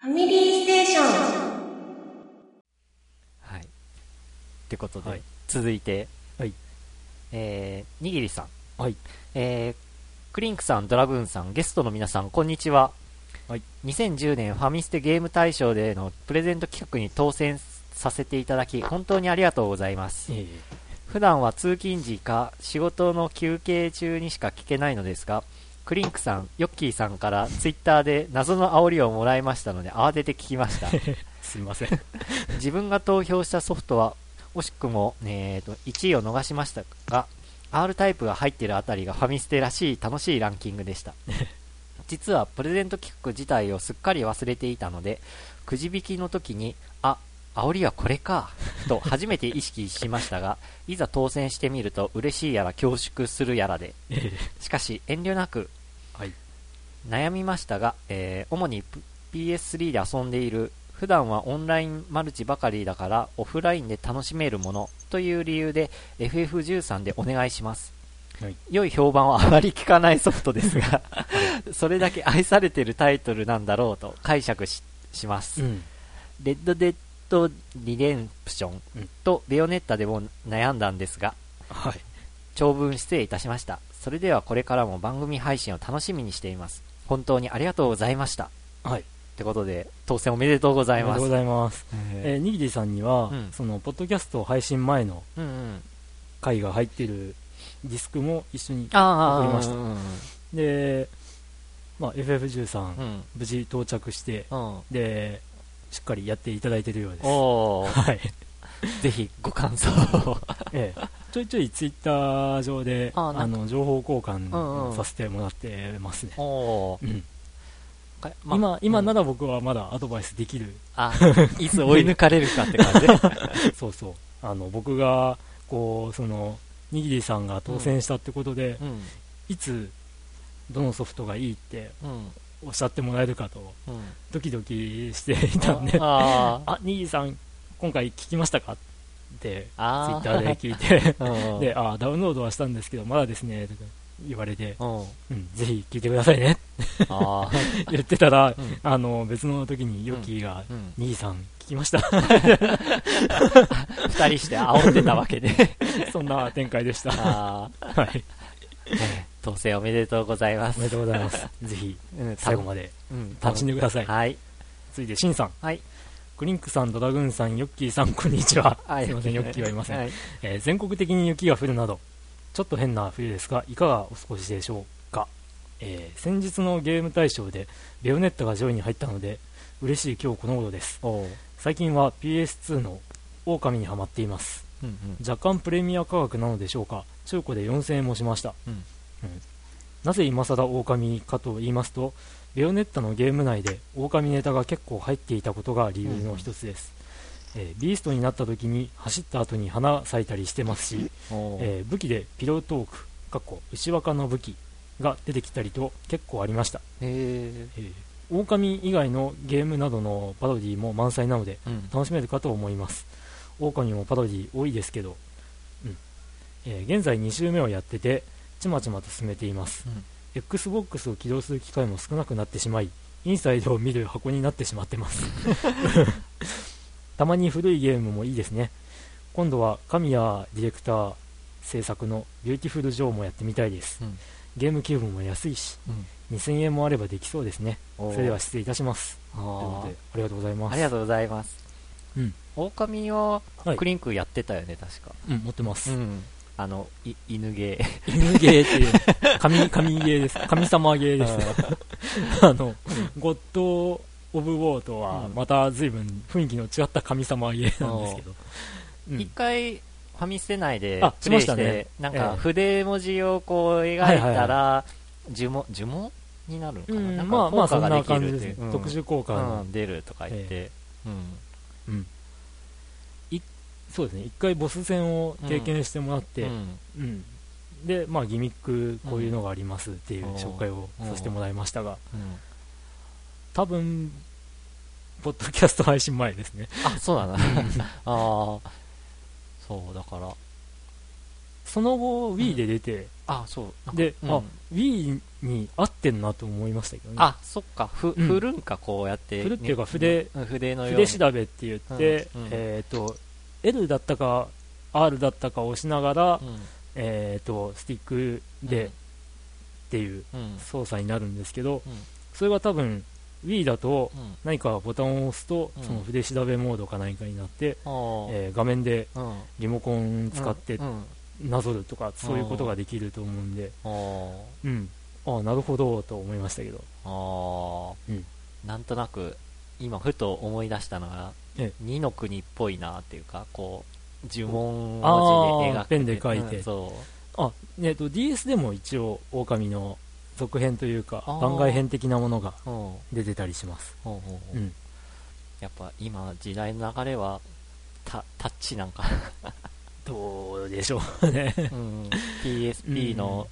ファミリーステーション。はい。ってことで、はい続いて、はいえー、にぎりさん。はい。えー、クリンクさん、ドラグーンさん、ゲストの皆さん、こんにちは。はい。2010年ファミステゲーム大賞でのプレゼント企画に当選させていただき、本当にありがとうございます。え普段は通勤時か仕事の休憩中にしか聞けないのですが、クリンクさん、ヨッキーさんからツイッターで謎の煽りをもらいましたので慌てて聞きました。ー すいません。自分が投票したソフトは惜しくも、えー、と1位を逃しましたが R タイプが入っているあたりがファミステらしい楽しいランキングでした 実はプレゼント企画自体をすっかり忘れていたのでくじ引きの時にあ煽りはこれかと初めて意識しましたがいざ当選してみると嬉しいやら恐縮するやらでえ しかし遠慮なくーはい。悩みましたが、えー主に PS3 で遊んでいる普段はオンラインマルチばかりだからオフラインで楽しめるものという理由で FF13 でお願いしますはい。良い評判はあまり聞かないソフトですが それだけ愛されてるタイトルなんだろうと解釈しします、うん。レッドデッドリデンプションうんとベヨネッタでも悩んだんですがはい。長文失礼いたしましたそれではこれからも番組配信を楽しみにしています本当にありがとうございましたはい。ってことで当選おめでとうございますありがとうございます。ええー、にぎりさんには、うんその、ポッドキャスト配信前のうんうん回が入ってるディスクも一緒に。送りましたうんで、まあ、FF13、うん無事到着して、うんで、しっかりやっていただいてるようです。はい。ぜひご感想を。ええ、ちょいちょいツイッター上で、あの、情報交うんうん換させてもらってますね。おーうん。かま今、今うん。なら僕はまだアドバイスできる。あいつ追い抜かれるかって感じ。そうそう。あの、僕が、こう、その、にぎりさんが当選したってことで、うん。いつ、どのソフトがいいってうん。おっしゃってもらえるかと、うん。ドキドキしていたんで、ああ、にぎりさん、今回聞きましたか？って、ツイあッターで聞いて、ー で、あ、ダウンロードはしたんですけど、まだですね、とか言われて、うん。ぜひ聞いてくださいね。言ってたら、うん。あの、別の時にヨッキーが、うん。にぎさん聞きました。二人して煽ってたわけで。そんな展開でした。あはい。ー当選おめでとうございます。おめでとうございます。ぜひ、うん最後までうん。楽しんでください。はい。続いて、シンさん。はいクリンクさん、ドラグーンさん、ヨッキーさん、こんにちは。はいすいません、ヨッキーはいません。はいえー全国的に雪が降るなど、ちょっと変な冬ですが、いかがお過ごしでしょうか？えー先日のゲーム大賞で、ベヨネッタが上位に入ったので、嬉しい今日この頃です。最近は PS2 の狼にはまっています。うんうん若干プレミア価格なのでしょうか？中古で4000円もしました、うんうんなぜ今更狼かと言いますとベヨネッタのゲーム内で狼ネタが結構入っていたことが理由の一つです、えービーストになった時に走った後に花咲いたりしてますし、えー武器でピロートークかっこ内若の武器が出てきたりと結構ありました、へえー狼以外のゲームなどのパロディも満載なので楽しめるかと思います。大神もパロディ多いですけど、うん。えー現在2周目をやっててちまちまと進めています、うん XBOX を起動する機会も少なくなってしまいインサイドを見る箱になってしまってます。たまに古いゲームもいいですね。今度は神谷ディレクター制作のビューティフルジョーもやってみたいです、うん。ゲームキューブも安いしうん。2000円もあればできそうですね。それでは失礼いたします。あということーでありがとうございます。ありがとうございます。うん。狼ははい。クリンクやってたよね確か。うん持ってます、うんあのい犬ゲー犬ゲーっていう、神、神ゲーです。神様ゲーです。ね。あの、ゴッド・オブ・ウォーとはうん、また随分雰囲気の違った神様ゲーなんですけど。うん。一回ファミステ内であプレイしてしましたねなんええか筆文字をこう描いたら呪文呪文になるのかうな,、ん、まあまあそんな感じでですね。特殊効果うのん、出るとか言って、うん。うん。いそうですね。一回ボス戦を経験してもらって、うん。うん。で、まあギミックこういうのがありますっていううん紹介をさせてもらいましたが、うん。多分、ポッドキャスト配信前ですね。あそうだな。ああそうだから。その後 Wii で出て、あ、そう。で、うん。あ Wii に合ってんなと思いましたけどね。あ、そっか、ふ、うん。振るんか、こうやって。振るっていうかね筆うん。筆のように。筆調べって言って、えっ、と L だったか R だったかを押しながら、うん。えっ、とスティックでっていううん。操作になるんですけど、うん。それが多分 Wii だとうん。何かボタンを押すと、うん。その筆調べモードか何かになって、あー。えー画面でうん。リモコン使ってうん。なぞるとか、そういうことができると思うんで、うん、ああなるほどと思いましたけど、あー。うん。なんとなく、今、ふと思い出したのが、え二の国っぽいなっていうか、こう、呪文あ文字で描く。ーペンで書いてうんそあ、えっと DS でも一応、狼の続編というか、あー番外編的なものがう。うん。出てたりします。ほうん、やっぱ今、時代の流れは、タタッチなんか、どうでしょうね。うん、PSP の、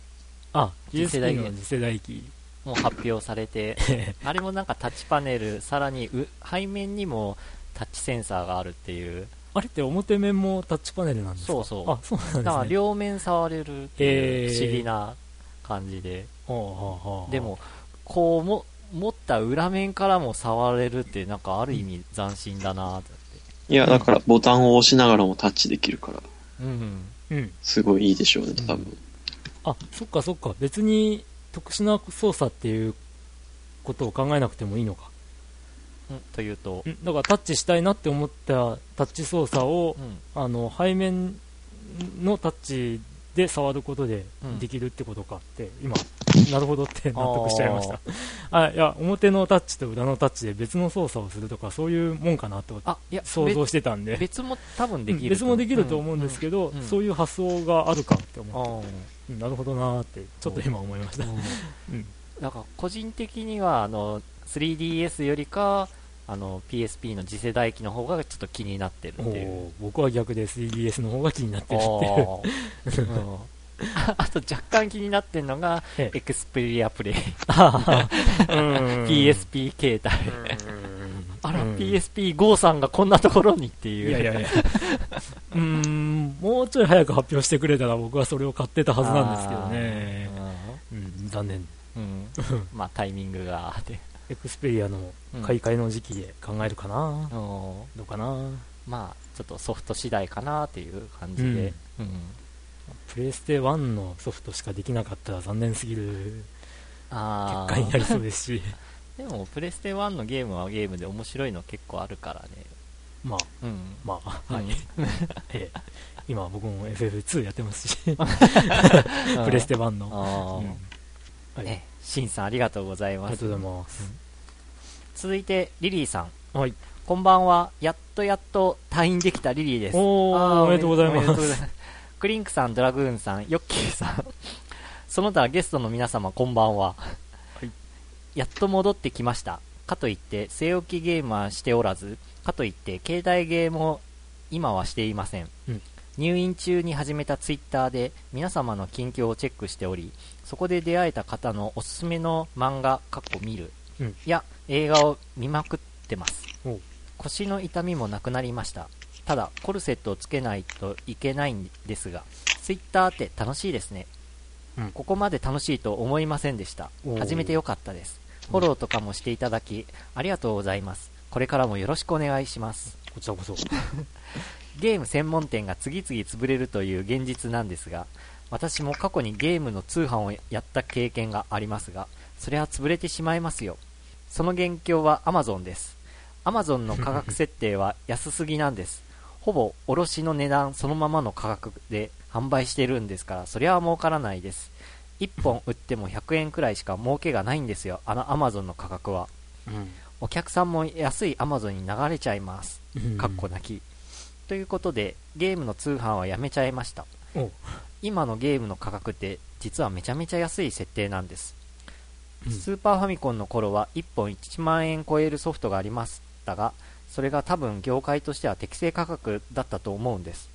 あ、次世代の次世代機。もう発表されて、あれもなんかタッチパネル、さらにう背面にもタッチセンサーがあるっていう、あれって表面もタッチパネルなんですか？そうそうあ、そうなんですね。だから両面触れるっていう不思議な感じで、はあはあはあでも、こうも持った裏面からも触れるって、なんかある意味斬新だなって。いや、だからボタンを押しながらもタッチできるから、うん。うん。すごいいいでしょうね、多分。あ、そっかそっか。別に特殊な操作っていうことを考えなくてもいいのか。うんというと、んだからタッチしたいなって思ったタッチ操作をう、ん。あの、背面のタッチで触ることでうんできるってことかって、今、なるほどって納得しちゃいました。あいや、表のタッチと裏のタッチで別の操作をするとか、そういうもんかなと想像してたんで。別別も多分できる。別もできると思うんですけど、うんうんそういう発想があるかって思どって、うんなるほどなーって、ちょっと今思いました。うんだから個人的にはあの 3DS よりかあの PSP の次世代機の方がちょっと気になってるっていう。僕は逆で 3DS の方が気になってるっていう。あ と若干気になってるのがええ。エクスペリアプレイうん PSP 携帯。うん。あら、うん。PSP-GO さんがこんなところにっていう。いやいやいや。うーん、もうちょい早く発表してくれたら僕はそれを買ってたはずなんですけどね。うん、残念。うん。まあタイミングがあって、エクスペリアの買い替えの時期で考えるかな。うん。どうかな。まあちょっとソフト次第かなっていう感じで、うん。プレイステ1のソフトしかできなかったら残念すぎるあ結果になりーそうですし。でもプレステ1のゲームはゲームで面白いの結構あるからね。まあ、うん。まあ、はい。うん。ええ。今僕も FF2 やってますし、うん。プレステ1の。うん。はい。えシンさんありがとうございありますがとうございます。続いてリリーさん。はい。こんばんはやっとやっと退院できたリリーです。おおおめでとうございます。クリンクさんドラグーンさんヨッキーさん。その他ゲストの皆様こんばんは、い。やっと戻ってきました。かといって据え置きゲームはしておらずかといって携帯ゲームを今はしていません、うん。入院中に始めたツイッターで皆様の近況をチェックしておりそこで出会えた方のおすすめの漫画かっこ見る、うん。や映画を見まくってます。腰の痛みもなくなりました。ただコルセットをつけないといけないんですがツイッターって楽しいですね、うん。ここまで楽しいと思いませんでした。おー始めてよかったです。フォローとかもしていただきありがとうございます。これからもよろしくお願いします。こちらこそ。ゲーム専門店が次々潰れるという現実なんですが私も過去にゲームの通販をやった経験がありますがそれは潰れてしまいますよ。その元凶は Amazon です。Amazon の価格設定は安すぎなんです。ほぼ卸の値段そのままの価格で販売してるんですからそれは儲からないです。1本売っても100円くらいしか儲けがないんですよ。あの Amazon の価格は。お客さんも安い Amazon に流れちゃいます。うん。かっこ泣き。ということで、ゲームの通販はやめちゃいました。今のゲームの価格って、実はめちゃめちゃ安い設定なんです。うんスーパーファミコンの頃は1本1万円超えるソフトがありましたが、それが多分業界としては適正価格だったと思うんです。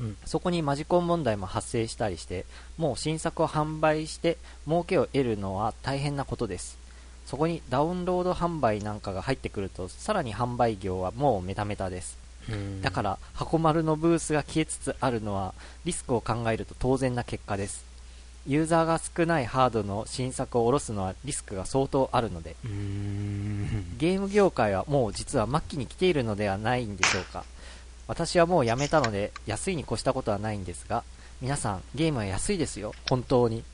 うんそこにマジコン問題も発生したりして、もう新作を販売して儲けを得るのは大変なことです。そこにダウンロード販売なんかが入ってくると、さらに販売業はもうメタメタです。うんだから、箱丸のブースが消えつつあるのは、リスクを考えると当然な結果です。ユーザーが少ないハードの新作を下ろすのはリスクが相当あるので。ゲーム業界はもう実は末期に来ているのではないんでしょうか。私はもうやめたので、安いに越したことはないんですが、皆さん、ゲームは安いですよ、本当に。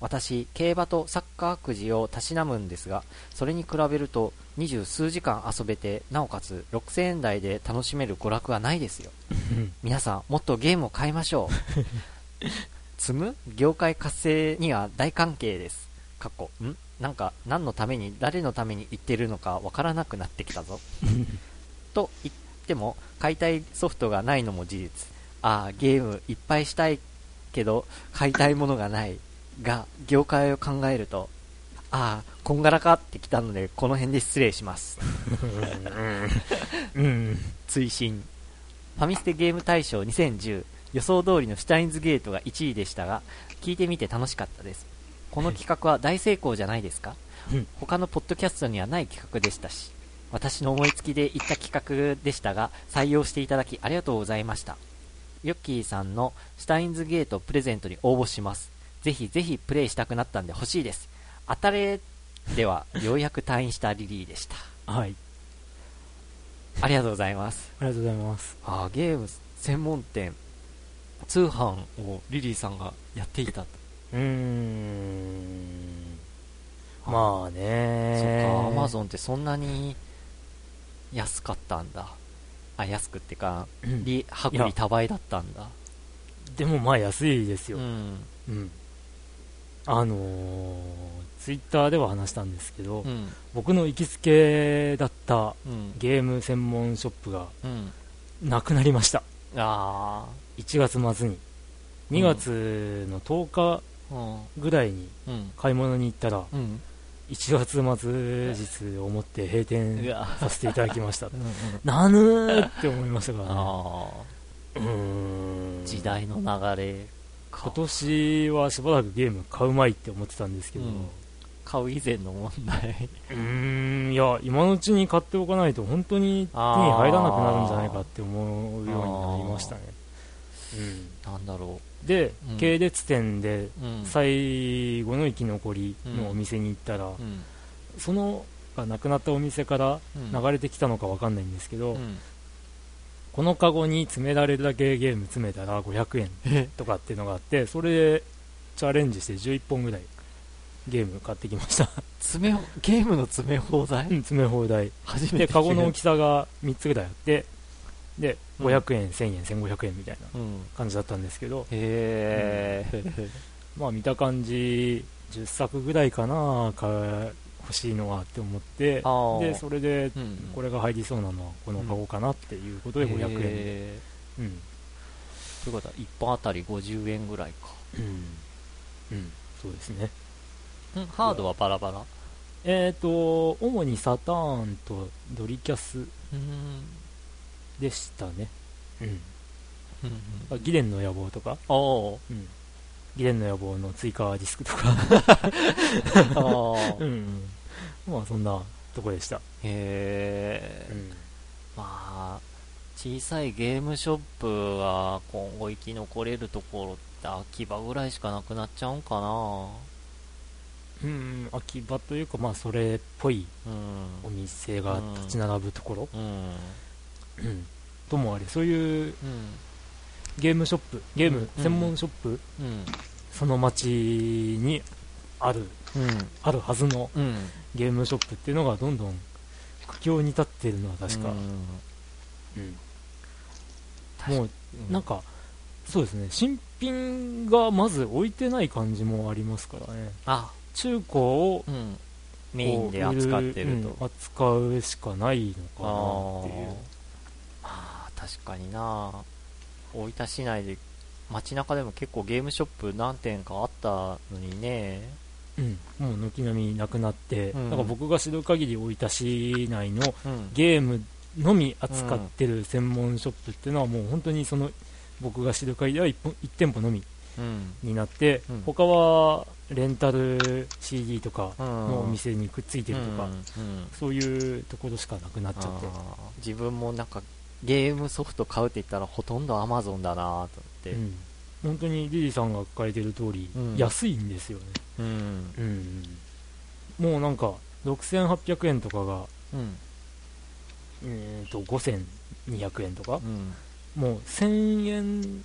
私、競馬とサッカーくじをたしなむんですが、それに比べると、二十数時間遊べて、なおかつ6000円台で楽しめる娯楽はないですよ。皆さん、もっとゲームを買いましょう。積む？業界活性には大関係です。かっこ、ん？なんか、何のために、誰のために言ってるのかわからなくなってきたぞ。と言っても、買いたいソフトがないのも事実。ああ、ゲームいっぱいしたいけど、買いたいものがない。が、業界を考えると、ああ、こんがらかってきたので、この辺で失礼します。うん。追伸。ファミステゲーム大賞2010予想通りのシュタインズゲートが1位でしたが聞いてみて楽しかったです。この企画は大成功じゃないですか？うん。他のポッドキャストにはない企画でしたし私の思いつきで言った企画でしたが採用していただきありがとうございました。ヨッキーさんのシュタインズゲートプレゼントに応募しますぜひぜひプレイしたくなったんで欲しいです。当たれではようやく退院したリリーでした。はい。ありがとうございます。ありがとうございます。あーゲーム専門店通販をリリーさんがやっていた。と、うーん。まあそっねか。アマゾンってそんなに安かったんだ。あ安くってかうん。利薄利多売だったんだ。でもまあ安いですよ。うん。うん。あのー、ツイッターでは話したんですけど、うん。僕の行きつけだったうん。ゲーム専門ショップがうん。なくなりました。あ1月末に。2月の10日ぐらいにうん。買い物に行ったら、うん。1月末日をもって閉う店わさせていただきました。う。んうん。なぬーって思いましたからね。時代の流れ。か今年はしばらくゲーム買うまいって思ってたんですけど、ううん。買う以前の問題。ーん、いや、今のうちに買っておかないと本当に手に入らなくなるんじゃないかって思うようになりましたね。なんだろう。ん、で、うん。系列店でう、うん。最後の生き残りのお店に行ったら、うん。そのがなくなったお店からうん。流れてきたのかわかんないんですけど、うんこのカゴに詰められるだけゲーム詰めたら500円えとかっていうのがあって、それでチャレンジして11本ぐらいゲーム買ってきました。詰めゲームの詰め放題？うん詰め放題。初めで、てカゴの大聞きさが3つぐらいあって、で、うん。500円、1000円、1500円みたいなうん。感じだったんですけど、へえまあ見た感じ、10作ぐらいかな、か欲しいのはって思って、で、それで、うんこれが入りそうなのはこのカゴかなっていうことで500円。へーうん。ということは1本あたり50円ぐらいかうん。うん。そうですね。うんハードはバラバラ？えっ、と、主にサターンとドリキャスうんでしたね。うん。ギレンの野望とか？ギレンの野望の追加ディスクとか、うん。まあそんなとこでした。へえうん。まあ小さいゲームショップが今後生き残れるところって秋葉ぐらいしかなくなっちゃうんかな。うん、秋葉というか、まあそれっぽいおうん。店が立ち並ぶところ、うん。うん。ともあれ、そういううん。ゲームショップ、ゲームうん。専門ショップ、うん。その街にある、うん。あるはずのうんゲームショップっていうのがどんどん苦境に立っているのは確か、うん。もうなんか、そうですね、新品がまず置いてない感じもありますからね、あ。中古をうん。メインで扱ってると。こうん扱うしかないのかなっていう。あー確かにな。大分市内で街中でも結構ゲームショップ何店かあったのにねうん、もう軒並みなくなって、うん。なんか僕が知る限り大分市内のうん。ゲームのみ扱ってる専門ショップっていうのはもう本当にその僕が知る限りは 1, 本1店舗のみうん。になって、うん。他はレンタル CD とかのおうん店にくっついてるとか、そういうところしかなくなっちゃって。自分もなんかゲームソフト買うって言ったらほとんどアマゾンだなと思って、うん本当にリリーさんが書かれてる通り、うん安いんですよね。うん。うん。もうなんか、6800円とかが、うん。えーと、5200円とか、うん。もう1000円、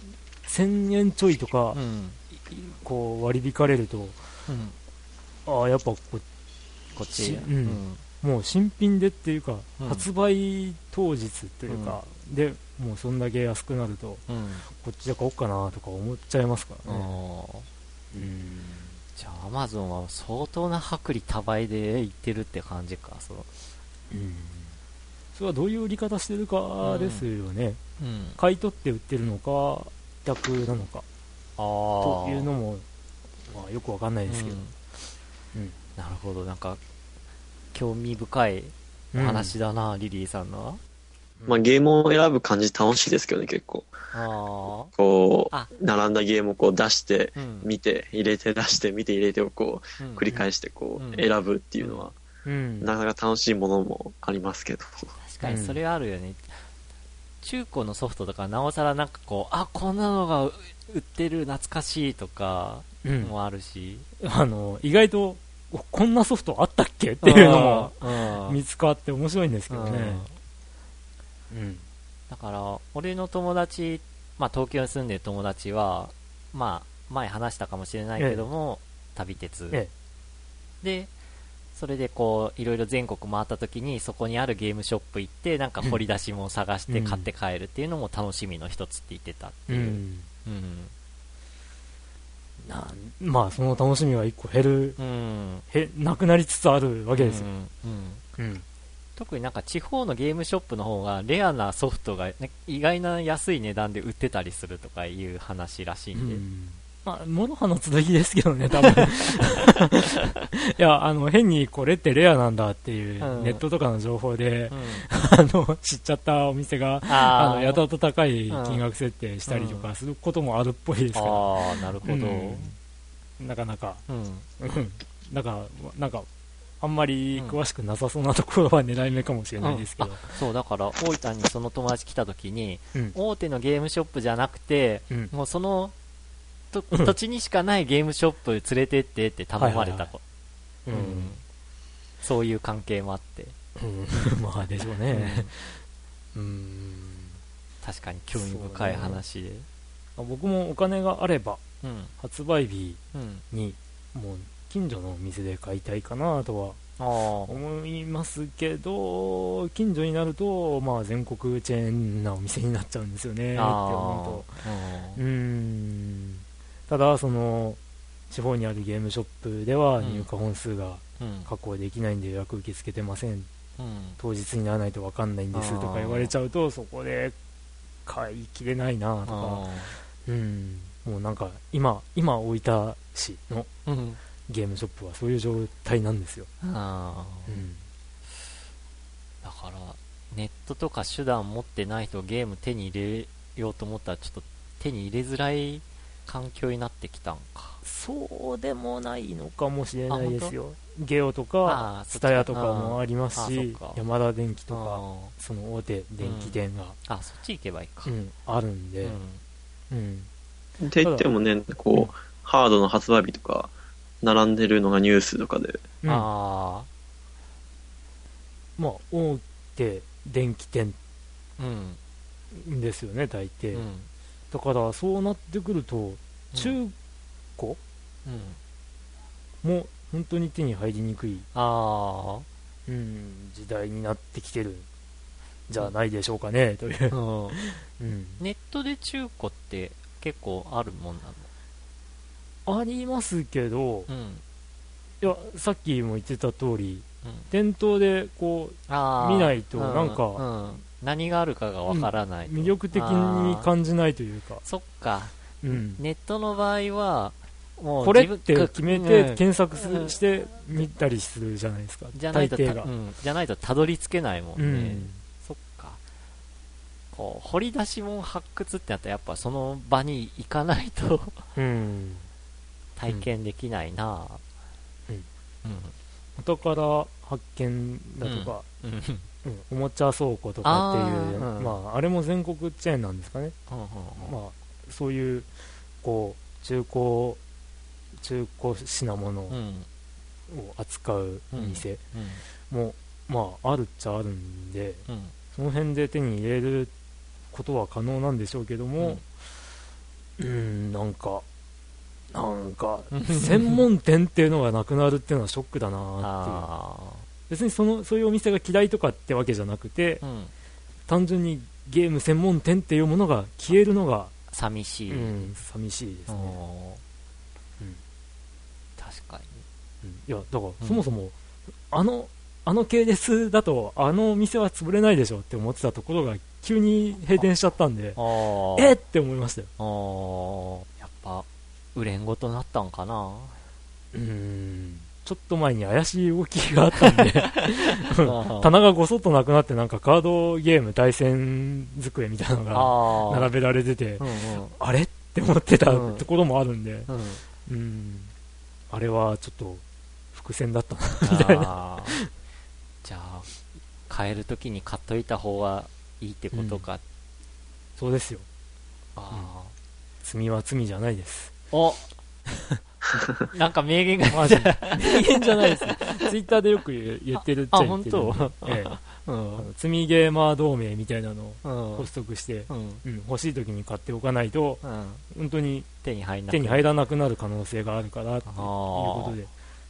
1000円ちょいとかう、ん。こう割り引かれると、うん。ああ、やっぱここっち。しうんもう新品でっていうか、うん発売当日というか、でもうそんだけ安くなると、うん。こっちで買おうかなとか思っちゃいますからね。うん。うんじゃあ、アマゾンは相当な薄利多売でいってるって感じか、そう。うんそれはどういう売り方してるかですよね、うん。買い取って売ってるのか逆なのか。というのも、まあ、よくわかんないですけど、うんうんなるほど、なんか、興味深いお話だな、リリーさんのは。まあゲームを選ぶ感じ楽しいですけどね、結構。あこあう、並んだゲームをこう出して。見て、入れて出して、見て入れてをこう、うん繰り返してこうんう、選ぶっていうのは、うんなかなか楽しいものもありますけど。確かにそれはあるよね。中古のソフトとか、なおさらなんかこう、あ、こんなのが売ってる、懐かしいとかうんもあるし。あの意外とおこんなソフトあったっけ？っていうのもうん、見つかって面白いんですけどね、うん。だから、俺の友達、まあ東京に住んでる友達は、まあ前話したかもしれないけども、旅鉄。えで、それでこう、いろいろ全国回った時に、そこにあるゲームショップ行って、なんか掘り出し物を探してうん。買って帰るっていうのも楽しみの一つって言ってたっていう。うん。うん。なんまあその楽しみは一個減るうん。へなくなりつつあるわけですよ、うん。うんうん特になんか地方のゲームショップの方がレアなソフトが、ね、意外な安い値段で売ってたりするとかいう話らしいんで。まあ、諸刃の剣ですけどね、多分。いや、あの、変にこれってレアなんだっていう、うん。ネットとかの情報で、うん。あの、知っちゃったお店が、ああの、やたらと高い金額設定したりとうかすることもあるっぽいですから。ああ、なるほど。うん。なかなか、うん。うん。なんか、なんか、あんまり詳しくなさそうなところは狙い目かもしれないですけど。うん。あそう、だから、大分にその友達来た時に、うん。大手のゲームショップじゃなくて、うん。もうその、と土地にしかないゲームショップ連れてってって頼まれた子。うんうんそういう関係もあって、うん まあでしょうね。うん。確かに興味深い話で。僕もお金があれば、うん。発売日うん。に、もう、近所のお店で買いたいかなとは。思いますけど、近所になると、まあ全国チェーンなお店になっちゃうんですよね、って思うと。あうーん。ただ、その、地方にあるゲームショップではうん入荷本数が。確保できないんで予約受け付けてません。うん。当日にならないと分かんないんですとか言われちゃうと、そこで買い切れないなとか、あうん。もうなんか、今、今大分市の。ゲームショップはそういう状態なんですよ。うん。だから、ネットとか手段持ってない人ゲーム手に入れようと思ったらちょっと手に入れづらい環境になってきたんか。そうでもないのかもしれないですよ。ゲオとかあ、ーツタヤとかもありますしそっか、ヤマダ電機とか、あその大手電気店が、ーあ、そっち行けばいいか。うんあるんで、うんうん。って言ってもね、こう、ハードの発売日とか、並んでるのがニュースとかで、うんまああ、大手電気店あ、うん。ですよね、大抵。うん。だから、そうなってくると、中古？うん。も本当に手に入りにくい、あうん、時代になってきてるんじゃないでしょうかね、というあ、。うん。うんネットで中古って結構あるもんなありますけど、のうん。いや、さっきも言ってた通り、うん。店頭でこう、見ないとうんなんかうん何があるかがわからないと、魅力的に感じないというか、そっか。うん、ネットの場合は、もうこれって決めうん。て検索すうんして見たりするじゃないですか、じゃないとた、う。ん、じゃないとたどり着けないもんうね。ん。そっか。こう、掘り出し物発掘ってなったらやっぱその場に行かないとうん。体験できないな。うん。うん。元から発見だとか、うん。おもちゃ倉庫とかっていうあまあ、あれも全国チェーンなんですかね、うん。まあ、そういうこう中古中古品物をうん。扱うお店うん。も、まああるっちゃあるんでうん。その辺で手に入れることは可能なんでしょうけどもうん。なんかなんかうん 専門店っていうのがなくなるっていうのはショックだなっていう。あ別にそのそういうお店が嫌いとかってわけじゃなくてあ。うん。単純にゲーム専門店っていうものが消えるのが、寂しい。うん、寂しいですね、うん確かに。うんいやだからうんそもそも、あのあの系列だとあの店は潰れないでしょって思ってたところが急に閉店しちゃったんで。えっって思いましたよやっぱ、売れんごとなったんかな。うんちょっと前に怪しい動きがあったんで。ー。棚がごそっとなくなってなんかカードゲーム対戦机みたいなのがああ。並べられててうんうん。あれって思ってたうんところもあるんで、うん。うん、あれはちょっと伏線だったなみたいな。じゃあ、買えるときに買っといた方がいいってことか。そうですよ。あ罪は罪じゃないです。ーお なんか名言が、マジで。名言じゃないです。よツイッターでよく言ってるっちゃあ言ってるんで。本ええ。うあん。の罪ゲーマー同盟みたいなのをうん。発足して、うん。うん、欲しい時に買っておかないとうん。本当に手に入手に入らなくなる可能性があるからっていうあことで、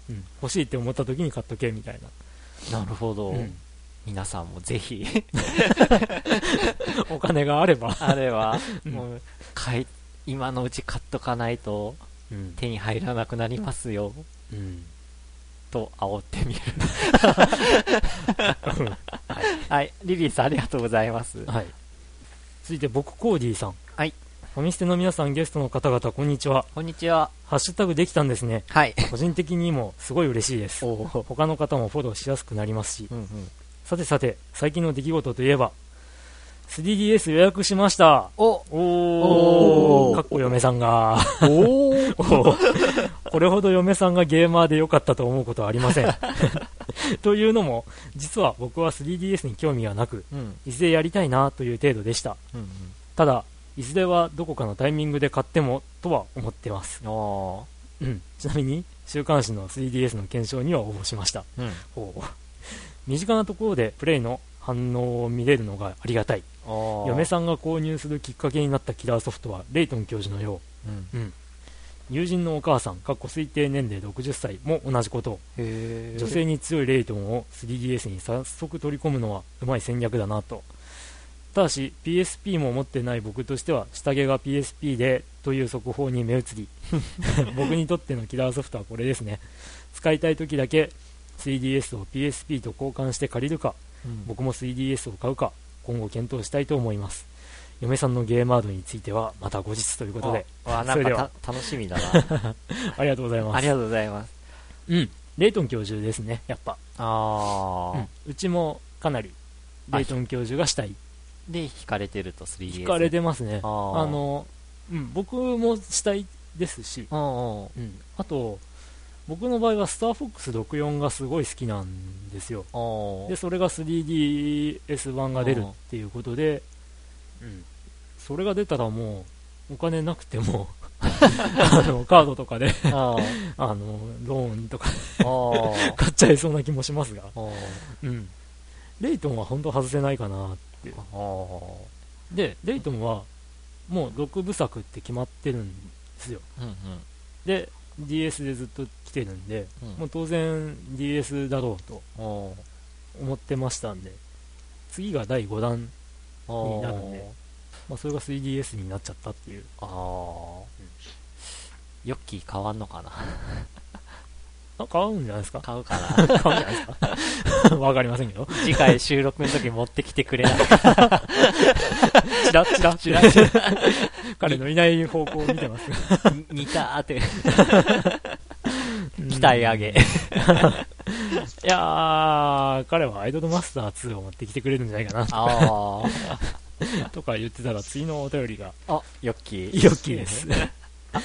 うん、欲しいって思った時に買っとけみたいあ。なるほど。な、うん。皆さんもぜひ、お金があれば、あれは、うん。もう、買い、今のうち買っとかないとうん。手に入らなくなりますよ、うん。と煽ってみる。はい。リリーさんありがとうございます。はい、続いて僕コーディーさん。はい。ファミステの皆さんゲストの方々こんにちは。こんにちは。ハッシュタグできたんですね。はい。個人的にもすごい嬉しいです。他の方もフォローしやすくなりますし。うんうん。さてさて最近の出来事といえば 3DS 予約しました。お。おかっこ嫁さんが。おー。おこれほど嫁さんがゲーマーで良かったと思うことはありません。というのも実は僕は 3DS に興味がなくうん。いずれやりたいなという程度でした。うんただいずれはどこかのタイミングで買ってもとは思ってます。うん。おうん。ちなみに週刊誌の 3DS の検証には応募しました。ーうん。身近なところでプレイの反応を見れるのがありがたい嫁さんが購入するきっかけになったキラーソフトはレイトン教授のよう。ん。う、うん、友人のお母さんかっこ推定年齢60歳も同じこと。女性に強いレイトンを 3DS に早速取り込むのはうまい戦略だなと。ただし PSP も持ってない僕としては下着が PSP でという速報に目移り。僕にとってのキラーソフトはこれですね。使いたい時だけ 3DS を PSP と交換して借りるかうん。僕も 3DS を買うか今後検討したいと思います。嫁さんのゲーマードについてはまた後日ということで。あわなんかた楽しみだな。ありがとうございます。ありがとうございます。うん。レイトン教授ですねやっぱ。あうん。うちもかなりレイトン教授がしたい。ー。で、惹かれてると 3DS。惹かれてますね。あの、うん、僕もしたいですし。うん、あと僕の場合はスターフォックス64がすごい好きなんですよ。でそれが 3DS 版が出るっていうことで、うん、それが出たらもうお金なくても あのカードとかで あのローンとか 買っちゃいそうな気もしますが、うん、レイトンは本当外せないかなって。おでレイトンはもう6部作って決まってるんですよ。ーうんうん。で DS でずっと来てるんで、うん。もう当然 DS だろうと思ってましたんで次が第5弾、になるんでまあ、それが 3DS になっちゃったっていう。あー。ヨッキー変わんのかな？あ買うんじゃないですか？買うかな？買うんじゃないですか？わかりませんけど。次回収録の時持ってきてくれない チラッチラ。ッチラ。彼のいない方向を見てます。が似たーってうん期待上げ。いやー彼はアイドルマスター2を持ってきてくれるんじゃないかな。あ とか言ってたら次のお便りが。あ。あ、ヨッキー。ヨッキーです、あ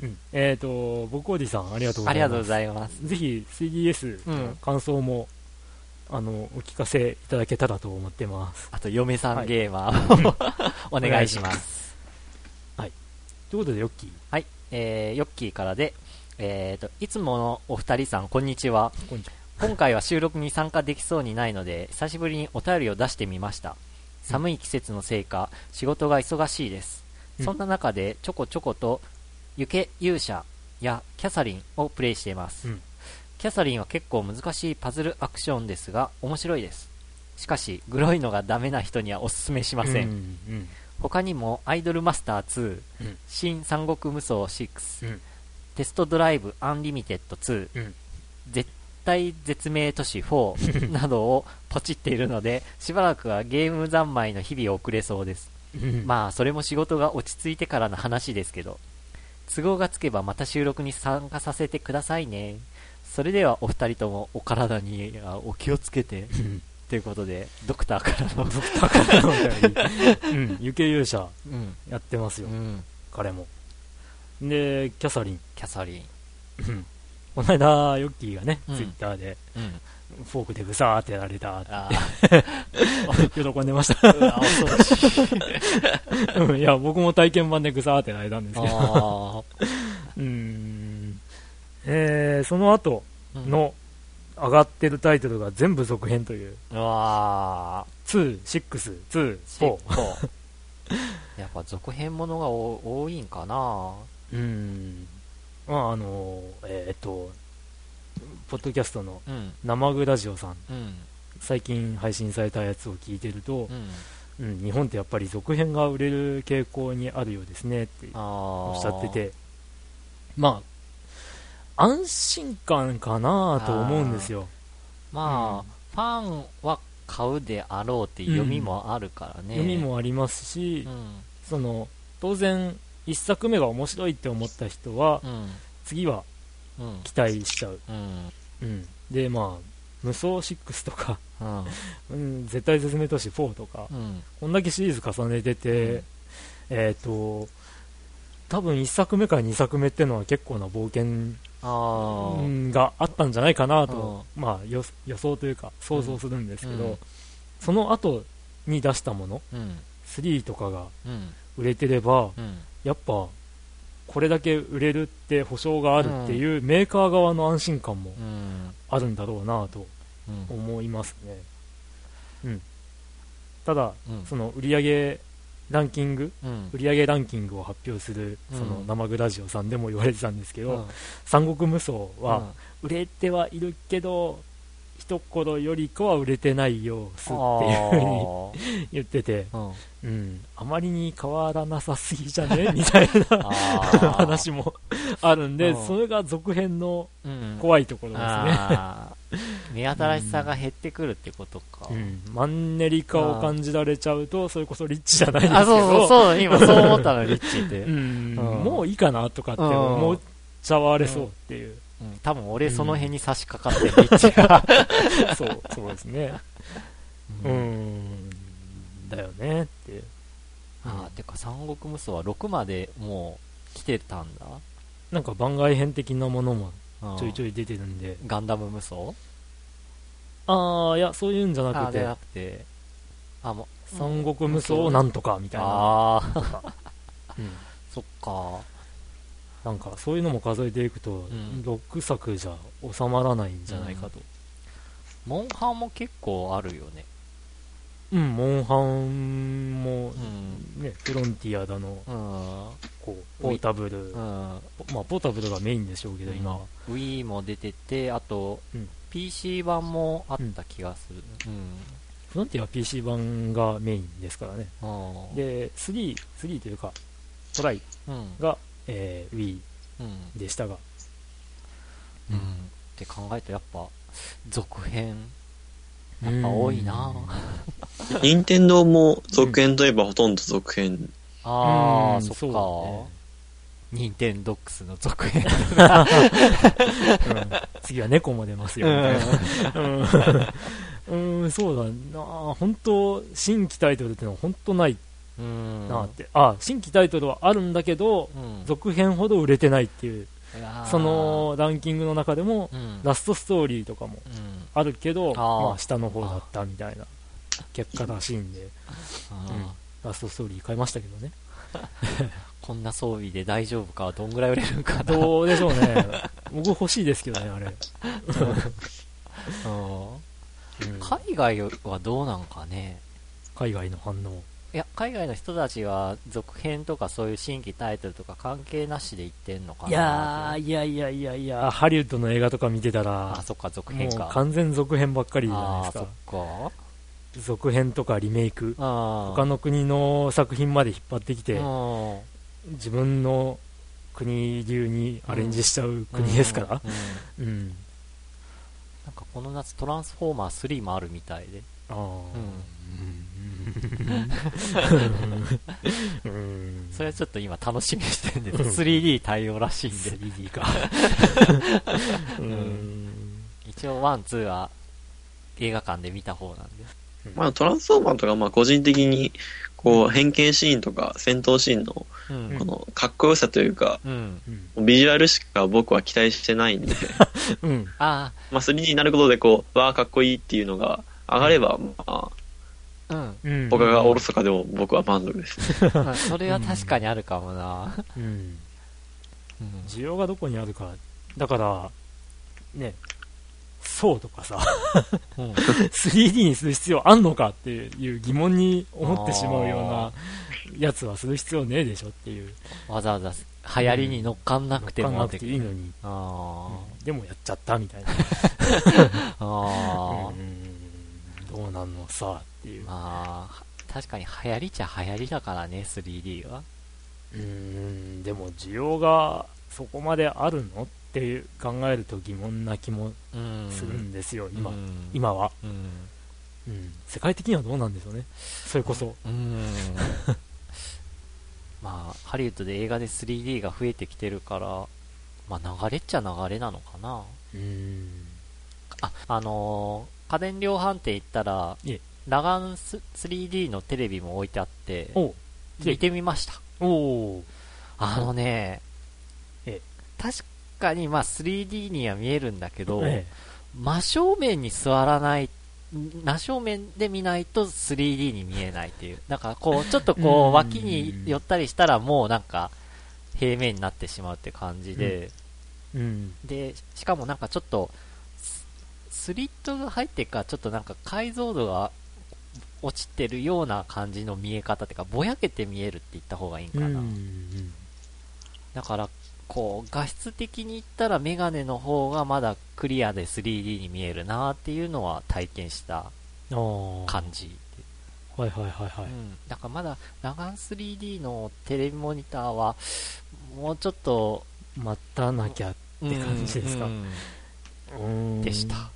うん。うん、えっ、ー、と僕おじさんありがとうございます。ありがとうございます。ぜひ 3DS の感想も、あのお聞かせいただけたらと思ってます。あと、嫁さんゲーマー。を、お願いします。ということで、ヨッキー。はい、えー、ヨッキーからで、えーと、いつものお二人さん、こんにちは。今回は収録に参加できそうにないので、久しぶりにお便りを出してみました。寒い季節のせいか、仕事が忙しいです。うんそんな中で、ちょこちょこと、ユケ勇者やキャサリンをプレイしています。うんキャサリンは結構難しいパズルアクションですが、面白いです。しかし、グロいのがダメな人にはおすすめしません。うん。うん。他にも、アイドルマスター2、うん新三国無双6、うんテストドライブアンリミテッド2、うん絶体絶命都市4 などをポチっているので、しばらくはゲーム三昧の日々を送れそうです。うん。まあ、それも仕事が落ち着いてからの話ですけど、都合がつけばまた収録に参加させてくださいね。それではお二人ともお体にあお気をつけて、うん。ということで、ドクターからの、うん。ゆけ勇者うん、やってますよう。ん、彼も。で、キャサリン。キャサリン、う んこの間、ヨッキーがね、うんツイッターで、うん、フォークでグサーってやられたってあ 喜んでました。ー うわ恐ろしい。うんいや、僕も体験版でグサーってやられたんですけど。あうーん。えー、その後ーの上がってるタイトルが全部続編という。うわ2、6、2、ー、4。やっぱ続編ものがお多いんかなうーん。まあ、あの、えーっと、ポッドキャストのうん、生具ラジオさん、うん、最近配信されたやつを聞いてるとう、ん。うん、日本ってやっぱり続編が売れる傾向にあるようですねっておおっしゃってて、まあ、安心感かなと思うんですよ。まあ、ファンは買うであろうっていう読みもあるからね。読みもありますし、うん、その当然、1作目が面白いって思った人は、うん、次はうん、期待しちゃう。うん、うん、で、まあ、無双6とか、うん、うん、絶対絶命都市4とか、うん、こんだけシリーズ重ねてて、うん。えっ、と、多分1作目から2作目ってのは結構な冒険があったんじゃないかなと、まあ予予想というか想像するんですけど、うん。その後に出したものうん、3とかがうん、売れてればうん、やっぱこれだけ売れるって保証があるっていうメーカー側の安心感もうん、あるんだろうなとうん、思いますね、うん、ただうん、その売上ランキングうん、売上ランキングを発表するうん。その生グラジオさんでも言われてたんですけど、うん。三国無双は、売れてはいるけど一頃よりかは売れてない様子っていうふうに言ってて、うん。うん、あまりに変わらなさすぎじゃね？みたいな話もあるんでうん。それが続編のうん怖いところですね、あー。目新しさが減ってくるってことか。うん、マンネリ化を感じられちゃうとそれこそリッチじゃないですけど。あ、そうそうそう、今そう思ったの、リッチって。ううんん、もういいかなとかって思っちゃわれそうっていう、うん多分俺その辺に差し掛かってる、リッチが。そうそうですね。うん、だよねって。あーてか三国無双は6までもう来てたんだ。なんか番外編的なものもちょいちょい。出てるんで、ガンダム無双？ああ、いや、そういうんじゃなくて。あな、くて、あ、もう、三国無双なんとかみたいな、ああ、うん。そっか。なんかそういうのも数えていくと、ん6作じゃ収まらないんじゃないかと。モンハンも結構あるよね。うん、モンハンもう、ん。ね、フロンティアだの、うん。こう、ポータブル、うん。まあ、ポータブルがメインでしょうけど、今は。Wii も出てて、あと、うん PC 版もあった気がする。フロンティアは PC 版がメインですからね。うん。で、3、3というか、トライうん。が、えー、Wii うん。でしたが、うん。って考えるとやっぱ、続編、やっぱ多いな任天堂も続編といえばほとんど続編。ああ、うんそっそうか。ニンテンドックスの続編。次は猫も出ますよ、みたいな。うん、うんそうだな本当新規タイトルってのは本当ないうん。なって、あ新規タイトルはあるんだけどうん。続編ほど売れてないっていうそ、のランキングの中でもうん。ラストストーリーとかもうん。あるけどあーまあ下の方だったみたいな結果らしいんであラストストーリー買いましたけどね こんな装備で大丈夫かどんぐらい売れるんかなどうでしょうね。僕欲しいですけどね、あれ。うんうん海外はどうなんかね海外の反応。いや海外の人たちは続編とかそういう新規タイトルとか関係なしで言ってんのかないやー、いやいやいやいや、ハリウッドの映画とか見てたあら、そっか続編もうか完全続編ばっかりじゃないああですそっか。か続編とかリメイク。あ他の国の作品まで引っ張ってきて、うん自分の国流にアレンジしちゃう国ですから。うんうんうん。なんかこの夏トランスフォーマー3もあるみたいでああ。うん。それはちょっと今楽しみにしてるんです 3D 対応らしいんで。3D か。うん。一応ワンツーは映画館で見た方なんで。まあトランスフォーマーとかまあ個人的に、こう、変形シーンとか戦闘シーンの、うん。この、かっこよさというか、うん。うん。ビジュアルしか僕は期待してないんで、うん。あまあ 3D になることでこう、わあかっこいいっていうのが上がれば、まあ、あうんうん。他がおろそかでも僕は満足です。うんそれは確かにあるかもな、うん。うん需要がどこにあるか。だから、ね、そうとかさ、うん 3D にする必要あんのかっていう疑問に思ってしまうようなやつはする必要ねえでしょっていう。わざわざ流行りに乗っかんなくても乗っかんなくていいのに。あうんでもやっちゃったみたいな。ーあうんどうなんのさっていうー。まあ確かに流行りっちゃ流行りだからね 3D はうーん、でも需要がそこまであるのっていう考えると疑問な気もうんするんですよ、今うん今は、うんうん。世界的にはどうなんでしょうね。それこそ。うん まあハリウッドで映画で 3D が増えてきてるからまあ流れっちゃ流れなのかなうん。ああのー家電量販店行ったらいえラガンス 3D のテレビも置いてあって見てみました。おう。あのねえ確かにまあ 3D には見えるんだけど、え真正面に座らない真正面で見ないと 3D に見えないっていう。なんかこう ちょっとこうんう脇に寄ったりしたらもうなんか平面になってしまうって感じで、えうん。でしかもなんかちょっとススリットが入ってからちょっとなんか解像度が落ちてるような感じの見え方っていうかぼやけて見えるって言った方がいいんかうな、ん。だからこう画質的に言ったらメガネの方がまだクリアで 3D に見えるなっていうのは体験した。感じ、はいはいはいはい。うん、だからまだラガン 3D のテレビモニターはもうちょっと待たなきゃ。って感じですかうんでした、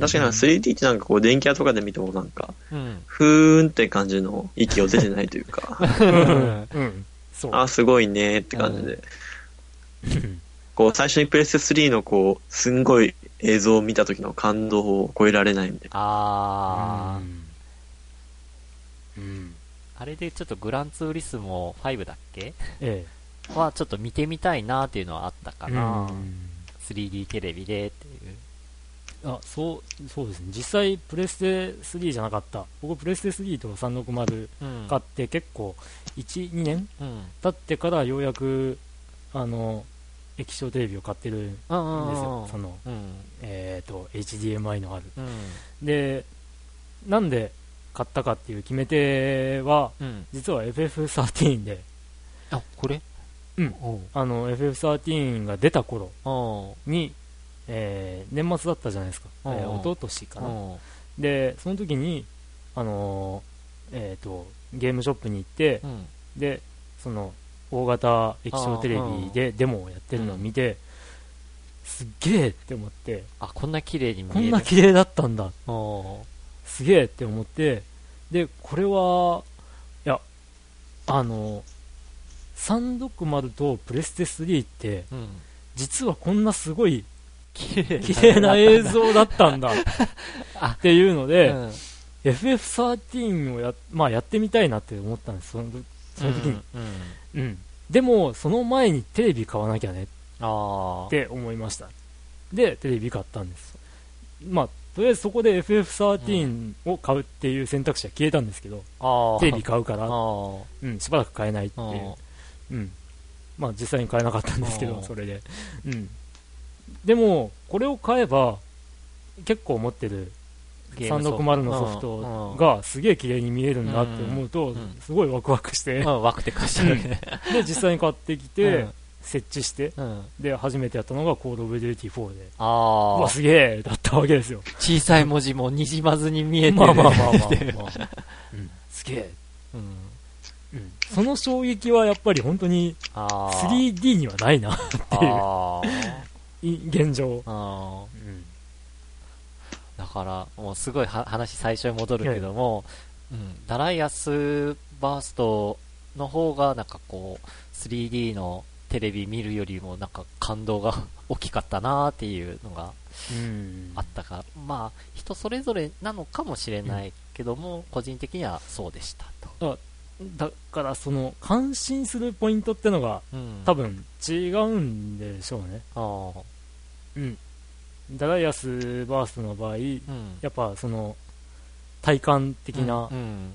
確かに 3D ってなんかこう電気屋とかで見てもなんか、うんふーんって感じの息を出てないというか、うん。うん。そう。あ、すごいねって感じで。こう最初にプレステ3のこう、すんごい映像を見た時の感動を超えられないみたいな。あー、うん。うん。あれでちょっとグランツーリスモ5だっけえはちょっと見てみたいなっていうのはあったかえ。な、うん。3D テレビでっていうあ、そう、そうですね。実際、プレステ3じゃなかった。僕、プレステ3と360うん。買って結構、1、2年うん。経ってからようやく、あの、液晶テレビを買ってるんですよ。その、うん。えっ、と、HDMI のある。うん。で、なんで買ったかっていう決め手は、うん。実は FF13 で、あこれ？うん。あの、FF13 が出た頃に、えー年末だったじゃないですか。えー、うん。一昨年かな。で、その時に、あのーえっ、と、ゲームショップに行って、うん。で、その、大型液晶テレビでデモをやってるのを見て、すっげえって思って、あこんな綺麗に見える。こんな綺麗だったんだ、おすげえって思って、で、これは、いや、あの、360とプレステ3って、ううん。実はこんなすごい綺麗な。映像だったんだ。あっていうので、うん。FF13 をや,、まあ、やってみたいなって思ったんです、そのその時に、うんうん。でも、その前にテレビ買わなきゃね。って思いました。で、テレビ買ったんです。まあ、とりあえずそこで FF13 を買うっていう選択肢は消えたんですけど、ああテレビ買うから、あうん、しばらく買えないっていう。あ。うん。まあ実際に買えなかったんですけど、それで。うん。でも、これを買えば、結構持ってるゲームソフト360のソフトがすげえ綺麗に見えるんだって思うとすごいワクワクして、うん、ワクテカしちゃうね。で、実際に買ってきうてん、設置して、うん。で、初めてやったのがコードオブデューティ4で、うあわ、あ、すげえだったわけですよ。小さい文字もにじまずに見えてる。まあまあまあまあまあ。うん、すげえ。うん。うん。その衝撃はやっぱり本当にああ。3D にはないなっていう現状。あ。うん。だから、もうすごいは話最初に戻るけども、うん、ダライアスバーストの方がなんかこう、3D のテレビ見るよりもなんか感動が大きかったなーっていうのがうんあったから、まあ人それぞれなのかもしれないけども、個人的にはそうでしたと。だからその感心するポイントってのがうん、多分違うんでしょうね。ああ、うん。ダライアスバーストの場合、うん。やっぱその体感的なうん。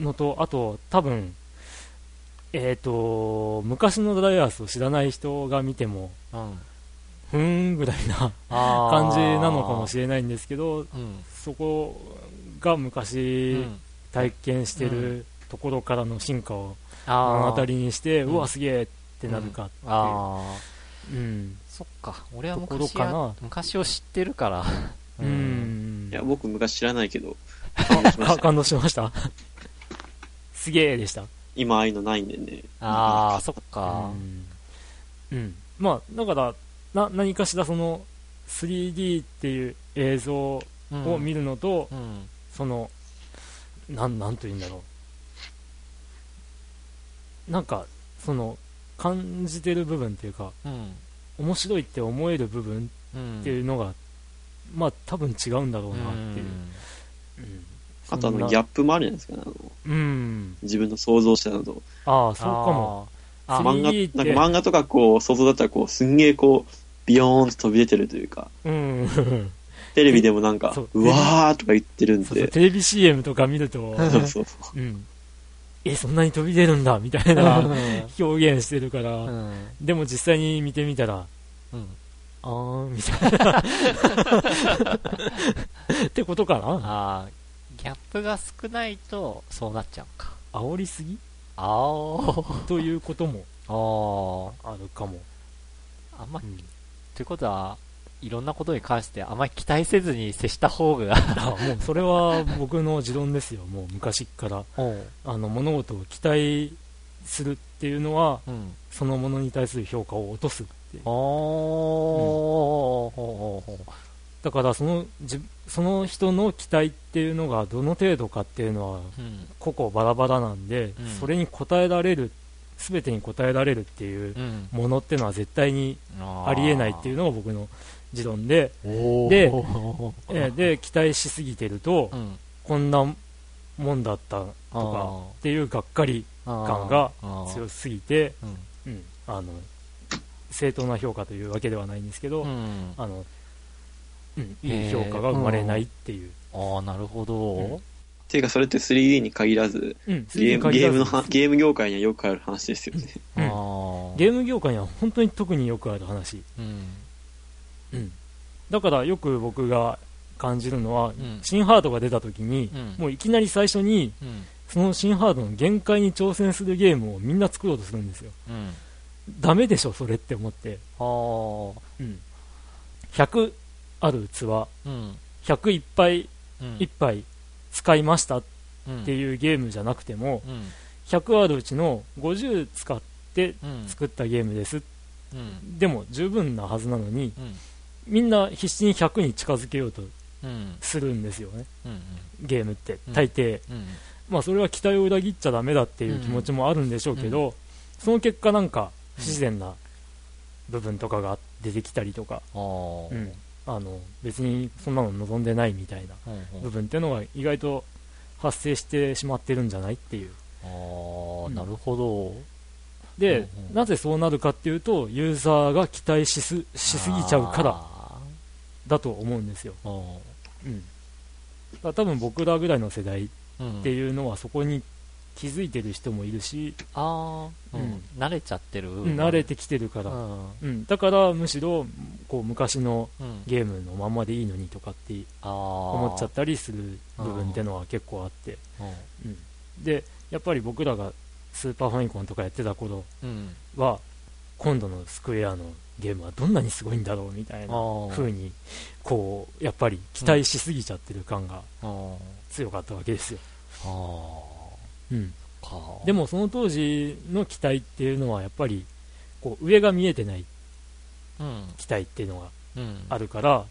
のと、あと多分、えっ、と、昔のダライアスを知らない人が見ても、うん。ふーんぐらいな。感じなのかもしれないんですけど、うん。そこがう昔ん。体験してるところからの進化を目ああ。の当たりにして、ううんわ、すげえってなるかっていう。ああ。うん。そっか。俺は昔やかな昔を知ってるから。う。ん。いや、僕昔知らないけど、感動しました。あ 感動しました？すげえでした。今ああいうのないんでね。ああ、そっか。うん。うん。まあ、だから、な、何かしらその、3D っていう映像をうん見るのと、うん。その、なん、なんと言うんだろう。なんか、その、感じてる部分っていうか、うん。面白いって思える部分うん。っていうのが、まあ、多分違うんだろうなっていう。うんあとあの、ギャップもあるじゃないですかね。あのうん。自分の想像したのと。ああ、そうかも。漫漫 3D っ画、てなんか漫画とかこう、想像だったらこう、すんげえこう、ビヨーンと飛び出てるというか、うん。テレビでもなんか そう、うわーとか言ってるんそうそうで、テレビ CM とか見ると、そうそうそう。うん。え、そんなに飛び出るんだ、みたいなうん表現してるから、うん。でも実際に見てみたら、うん。あーん、みたいな。ってことかな？ああ、ギャップが少ないと、そうなっちゃうか。煽りすぎ？あーということも ああるかも。あ。あんまう、ん、ということは、いろんなことに関してあまり期待せずに接した方が、あもうそれは僕の持論ですよ、もう昔っから。あの、物事を期待するっていうのは、うん。そのものに対する評価を落とすって。おー、ほうほうほうだからその、じその人の期待っていうのがどの程度かっていうのは、うん。個々バラバラなんで、うんそれに応えられる、すべてに応えられるっていううん。ものっていうのは絶対にあありえないっていうのが僕の持論で、で で、期待しすぎてると、うん。こんなもんだったとかっていうがっかり感が強すぎて、うん。うん、あの、正当な評価というわけではないんですけど、うん。あの、うん、いい評価が生まれないっていう。ああ、なるほど。うんていうかそれって 3D に限らず、うん、ゲーム、ゲームのは、ゲゲーム業界にはよくある話ですよね。あうんーーム業界には本当に特によくある話。うん。うん。だからよく僕が感じるのは、ん新ハードが出た時に、うんもういきなり最初に、うん。その新ハードの限界に挑戦するゲームをみんな作ろうとするんですよ。うん。ダメでしょ、それって思って。ああ。うん。100ある器、うん。100いっぱいうん。いっぱい使いましたっうんていうゲームじゃなくても、うん。100あるうちの50使ってうん。作ったゲームです。うん。でも十分なはずなのに、うん。みんな必死に100に近づけようとうん。するんですよね、うん。ゲームってうん。大抵。うん。まあそれは期待を裏切っちゃダメだっていう気持ちもあるんでしょうけど、その結果なんか不自然な部分とかが出てきたりとか。うんあの別にそんなの望んでないみたいなうん。部分っていうのが意外と発生してしまってるんじゃないっていう。あなるほど。で、うんうんなぜそうなるかっていうと、ユーザーが期待しすしすぎちゃうからあだと思うんですよ。ー。うん。多分僕らぐらいの世代うん。っていうのはそこに気づいてる人もいるし、ああ、うんうん慣れちゃってる。慣れてきてるから、うん。うん、だからむしろこう昔のうん。ゲームのまんまでいいのにとかって。思っちゃったりする部分ってのは結構あって、うん、でやっぱり僕らがスーパーファミコンとかやってた頃うん。は今度のスクエアのゲームはどんなにすごいんだろうみたいな。風にこうやっぱり期待しすぎちゃってる感があ強かったわけですよ、うん。でもその当時の期待っていうのはやっぱりこう上が見えてないうん。期待っていうのがうん。あるから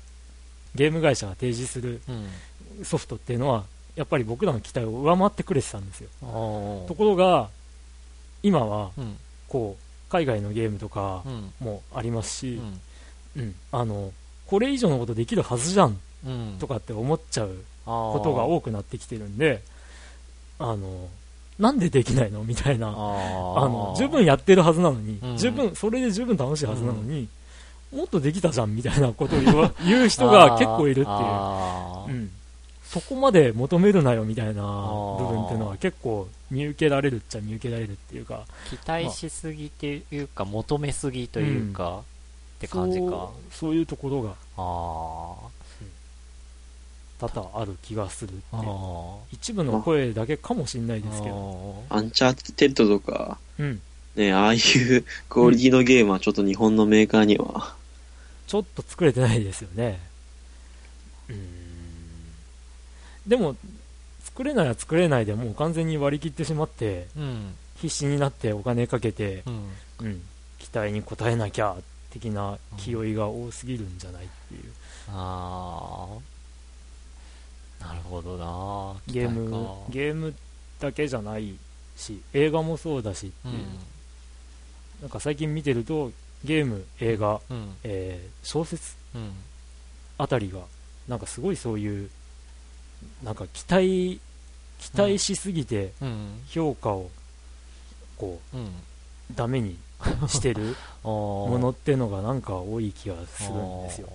ゲーム会社が提示するうん。ソフトっていうのはやっぱり僕らの期待を上回ってくれてたんですよ。ところが今はうん。こう海外のゲームとかうん。もありますし、うん。うん。あのこれ以上のことできるはずじゃんうん。とかって思っちゃうこことが多くなってきてるんであのなんでできないのみたいなあの十分やってるはずなのに、うん。十分それで十分楽しいはずなのに、もっとできたじゃんみたいなことを言う人が結構いるっていう、そこまで求めるなよみたいなー。部分っていうのは結構見受けられるっちゃ見受けられるっていうか。期待しすぎっていうか、求めすぎというか、って感じか。そうそういうところが。あ多々ある気がするって。あ。いうあ一部の声だけかもしれないですけど、ど。アンチャーテッドとか、うん、ね、ああいうクオリティのゲームはちょっと日本のメーカーには、ちょっと作れてないですよね。うんでも作れないは作れないでもう完全に割り切ってしまってうん。必死になってお金かけてう、ん。うん、期待に応えなきゃ的な気負いが多すぎるんじゃないっていうああ。なるほどなゲームゲームだけじゃないし映画もそうだしってういう、ん。なんか最近見てるとゲーム映画、うん。えー小説うん。あたりがなんかすごいそういうなんか期待期待しすぎてうん。評価をこうダメにしてる もものっていうのがなんか多い気がするんですよ。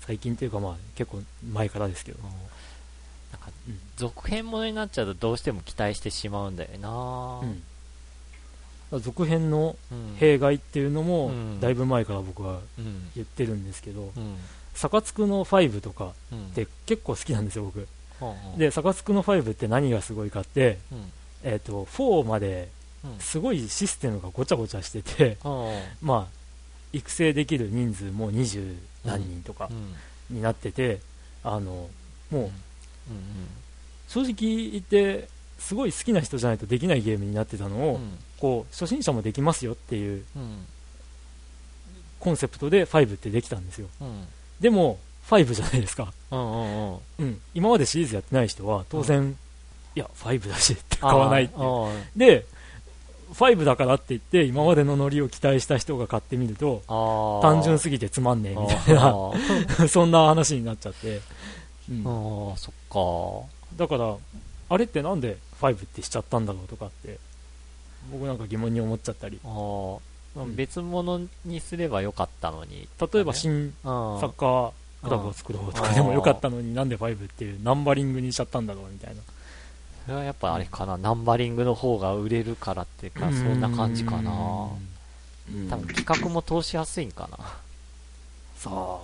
最近っていうかまあ結構前からですけど、なんかうん。続編ものになっちゃうとどうしても期待してしまうんだよな。うん、続編のうん。弊害っていうのもうん。だいぶ前から僕はうん。言ってるんですけど、うん。サカツクの5とかうん。って結構好きなんですよ僕。うんでサカツクの5って何がすごいかって、うん。えー、と4までうん。すごいシステムがごちゃごちゃしてて、うん まあ育成できる人数も20何人とかうん。になってて、あのもううん。正直言ってすごい好きな人じゃないとできないゲームになってたのを、うん。こう初心者もできますよっていううん。コンセプトで5ってできたんですよ。うん。でも5じゃないですか、うんうんうん。うん、今までシリーズやってない人は当然、いや5だしって買わないって。で5だからって言って今までのノリを期待した人が買ってみると単純すぎてつまんねえみたいな そんな話になっちゃって、うん。あーそっか。だからあれってなんで5ってしちゃったんだろうとかって僕なんか疑問に思っちゃったり。別物にすればよかったのに例えば新サッカークラブを作ろうとかでもよかったのになんで5っていうナンバリングにしちゃったんだろうみたいな。それはやっぱあれかな。ナンバリングの方が売れるからっていうかそんな感じかな。うん。多分企画も通しやすいんかな。さあ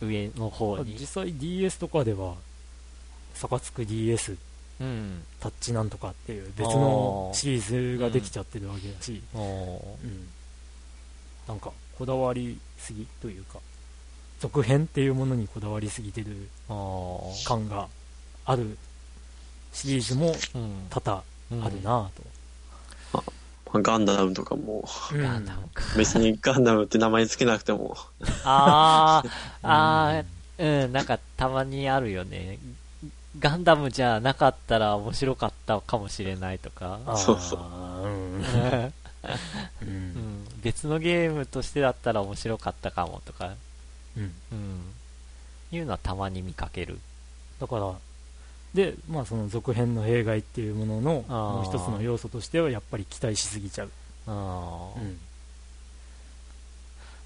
上の方に。実際 DS とかではサカツク DS うんタッチなんとかっていう別のシリーズができちゃってるわけだし、おーうん。なんかこだわりすぎというか続編っていうものにこだわりすぎてる感があるシリーズもうん多々うんあるなまあガンダムとかも、と、うん。ガンダムか。別にガンダムって名前つけなくても、あー。あー。うん。なんかたまにあるよね。ガンダムじゃなかったら面白かったかもしれないとか。そうそう。うん。ううんん。別のゲームとしてだったら面白かったかもとかうん。うん。いうのはたまに見かける。だからでまあその続編の弊害っていうもののもう一つの要素としてはやっぱり期待しすぎちゃう、あー。うん。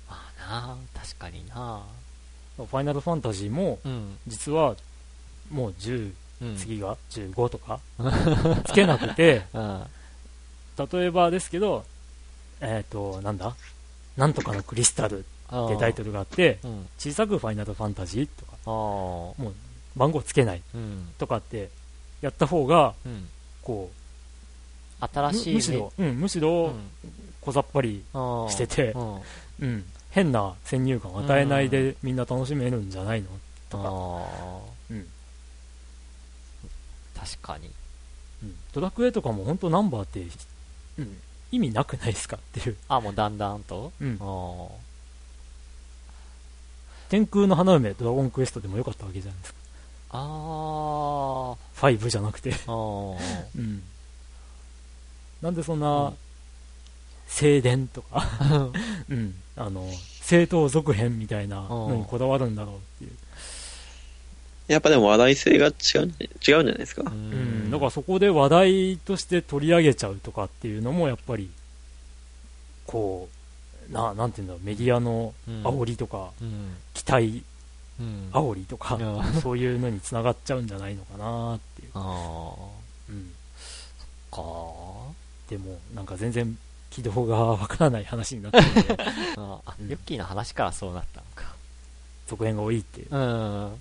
まあな確かにな。ファイナルファンタジーもうん。実はもう十うん。次が15とか つけなくて。うん。例えばですけどえっ、となんだ？なんとかのクリスタルってタイトルがあってル。うん。小さくファイナルファンタジーとかああ。番号つけないうん。とかってやった方がうん。こう新しいむむしろ、うん、むしうろん小ざっぱり、しててうん。うん、変な先入観を与えないでみんな楽しめるんじゃないのとか。うん確かに。うん、ドラクエとかも本当ナンバーって、うん、意味なくないですかっていう、あ、もうだんだんと？うんあ、あ。天空の花嫁ドラゴンクエストでもよかったわけじゃないですか。あ5じゃなくて、あ。あ うん、なんでそんうなん。静電とか、あ。うん、あの正当続編みたいなのにこだわるんだろうっていう、やっぱでも話題性が違うん違うんじゃないですか？ううん、だからそこで話題として取り上げちゃうとかっていうのもやっぱりこうななんていうんだろうメディアの煽りとか、うん。期待うん。煽りとか、うんそういうのにつながっちゃうんじゃないのかなっていう、あうん、あ。かでもなんか全然軌道がわからない話になってる あ。あうんユッキーの話からそうなったのか。続編が多いっていう、うん、うん。うん。だ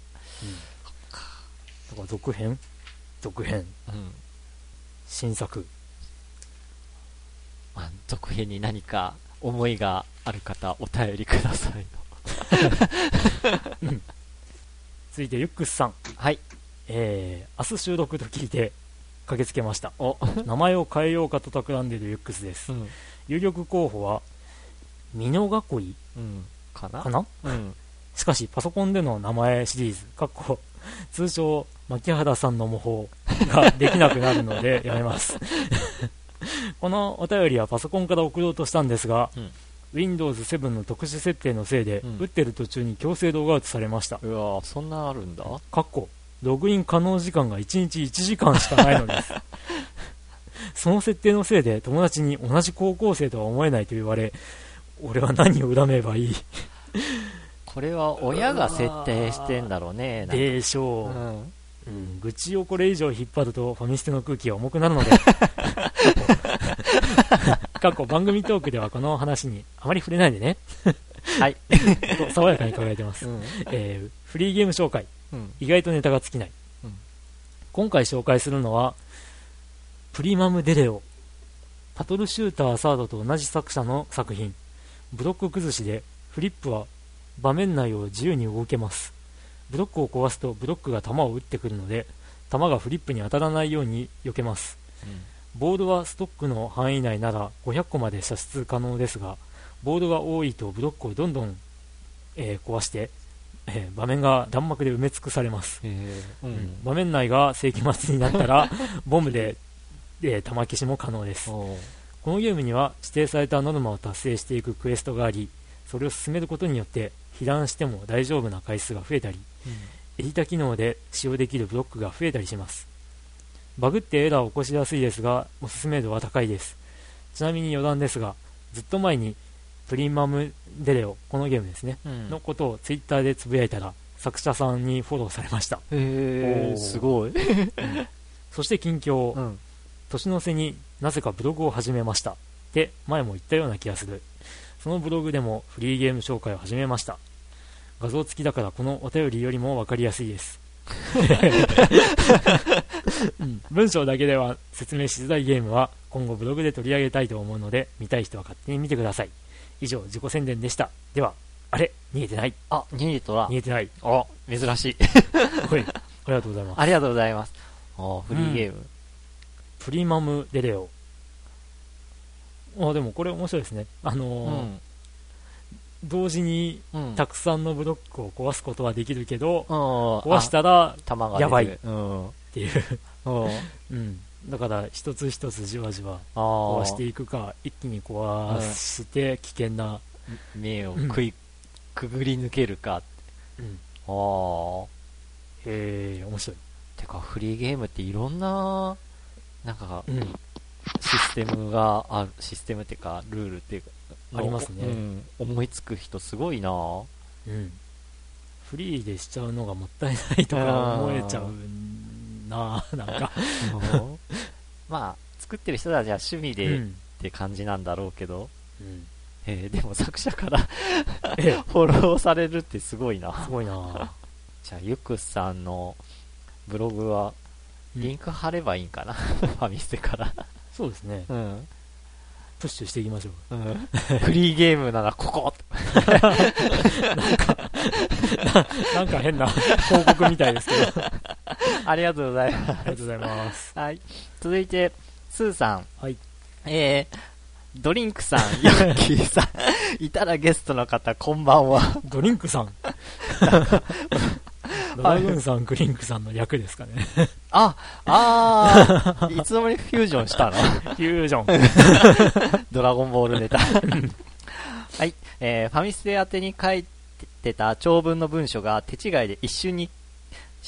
から続編？続編新作まあ、続編に何か思いがある方、お便りください続いてユックスさんはい。えー、明日収録と聞いて駆けつけましたお、名前を変えようかと企んでいるユックスですうん。有力候補は美濃囲いうん。かな？かな？うん。しかしパソコンでの名前シリーズかっこ通称牧原さんの模倣ができなくなるのでやめます このお便りはパソコンから送ろうとしたんですが、うん Windows 7の特殊設定のせいで、うん。打ってる途中に強制動画アウトされました。うわそんなあるんだ。かっこログイン可能時間が1日1時間しかないのです その設定のせいで友達に同じ高校生とは思えないと言われ俺は何を恨めばいい？これは親が設定してんだろうね。でしょう、うん。うん、愚痴をこれ以上引っ張るとファミステの空気が重くなるので 過去番組トークではこの話にあまり触れないでね。はい。と 爽やかに輝いてます、うん。えーフリーゲーム紹介。うん。意外とネタが尽きない、うん。今回紹介するのはプリマムデレオ。パトルシューターサードと同じ作者の作品。ブロック崩しでフリップは場面内を自由に動けます。ブロックを壊すとブロックが弾を撃ってくるので弾がフリップに当たらないように避けますボードはストックの範囲内なら500個まで射出可能ですがボードが多いとブロックをどんどん、えー壊して、えー場面が弾幕で埋め尽くされます、へえ。ううん。ん。場面内が世紀末になったら ボムで、えー弾消しも可能です。このゲームには指定されたノルマを達成していくクエストがありそれを進めることによって被弾しても大丈夫な回数が増えたりエディタ機能で使用できるブロックが増えたりしますバグってエラーを起こしやすいですがおすすめ度は高いです。ちなみに余談ですがずっと前にプリマムデレオこのゲームですね、うん。のことをツイッターでつぶやいたら作者さんにフォローされました。へえ、おー。すごい。そして近況、うん。年の瀬になぜかブログを始めました。って前も言ったような気がする。そのブログでもフリーゲーム紹介を始めました。画像付きだからこのお便りよりも分かりやすいです、うん。文章だけでは説明しづらいゲームは今後ブログで取り上げたいと思うので見たい人は勝手に見てください。以上自己宣伝でした。ではあれ？逃げてない？あ、逃げとら逃。げてない。あ、珍しい。ほいありがとうございます。ありがとうございます。あフリーゲーム。プリマムデレオ。あでもこれ面白いですね。あうのーん。同時にうん。たくさんのブロックを壊すことはできるけど、壊壊したらやばい。っていう、うん。うん、だから一つ一つじわじわ壊していくか一気に壊して危険な、目を食い、くぐり抜けるか。うん、ああ。へえ面白い、てか、フリーゲームっていろんな、なんか、うん、システムがある、システムっていうか、ルールっていうか、ありますねうん。思いつく人すごいなうん、フリーでしちゃうのがもったいないとか思えちゃうな、なんか。まあ、作ってる人たちは趣味うでっん。て感じなんだろうけど、うん。えーでも作者からええ、フォローされるってすごいな。すごいなじゃあ、ゆくさんのブログは、リンク貼ればいいんかな、ファミステから。そうですね。うん。プッシュしていきましょう。うん、フリーゲームならここなんか変な広告みたいですけど。あありがとうございます。りがとうございます。はい。続いて、スーさん。はい。えー、ドリンクさん、ヨッキーさん、いたらゲストの方、こんばんは。ドリンクさん。ドラグーンさん、クリンクさんの略ですかね。あ、あー、いつの間にフュージョンしたの？フュージョン。ドラゴンボールネタ。はい。えー、ファミステ宛てに書いてた長文の文書が手違いで一瞬に、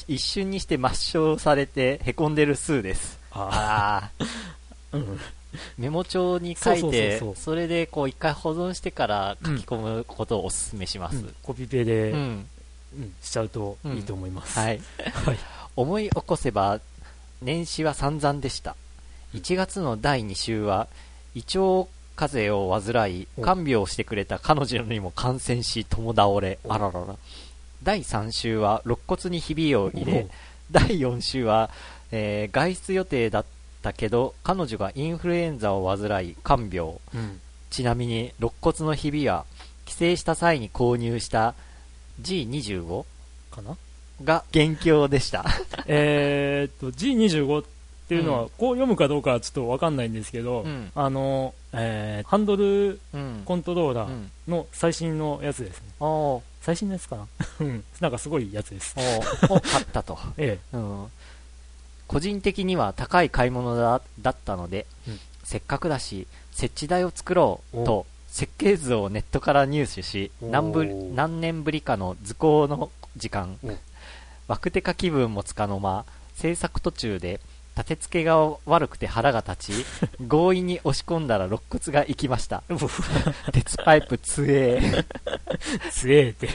一瞬にして抹消されて凹んでる数です。ああうん。メモ帳に書いてそれでこう一回保存してから書き込むことをお勧めします、うんコピペで、しちゃうといいと思います。はい、はい。思い起こせば年始は散々でした。1月の第2週は胃腸風邪を患いお。看病をしてくれた彼女にも感染し共倒れ。お。あららら。第3週は肋骨にひびを入れお。第4週は、えー外出予定だったけど彼女がインフルエンザを患い看病。うん。ちなみに肋骨のひびは帰省した際に購入した G25 かな？が元凶でした。えーっと、G25 っていうのは、うんこう読むかどうかはちょっとわかんないんですけど、うんあの、えーハンドルうん。コントローラーうん。の最新のやつですね。おー最新のやつかな？うん。なんかすごいやつです。を買ったと。えうん。個人的には高い買い物だだったので、うんせっかくだし、設置台を作ろうおと、設計図をネットから入手し、何ぶ何年ぶりかの図工の時間お、ワクテカ気分もつかの間、制作途中で、立て付けが悪くて腹が立ち、強引に押し込んだら肋骨が行きました。え。鉄パイプ強え。つえって。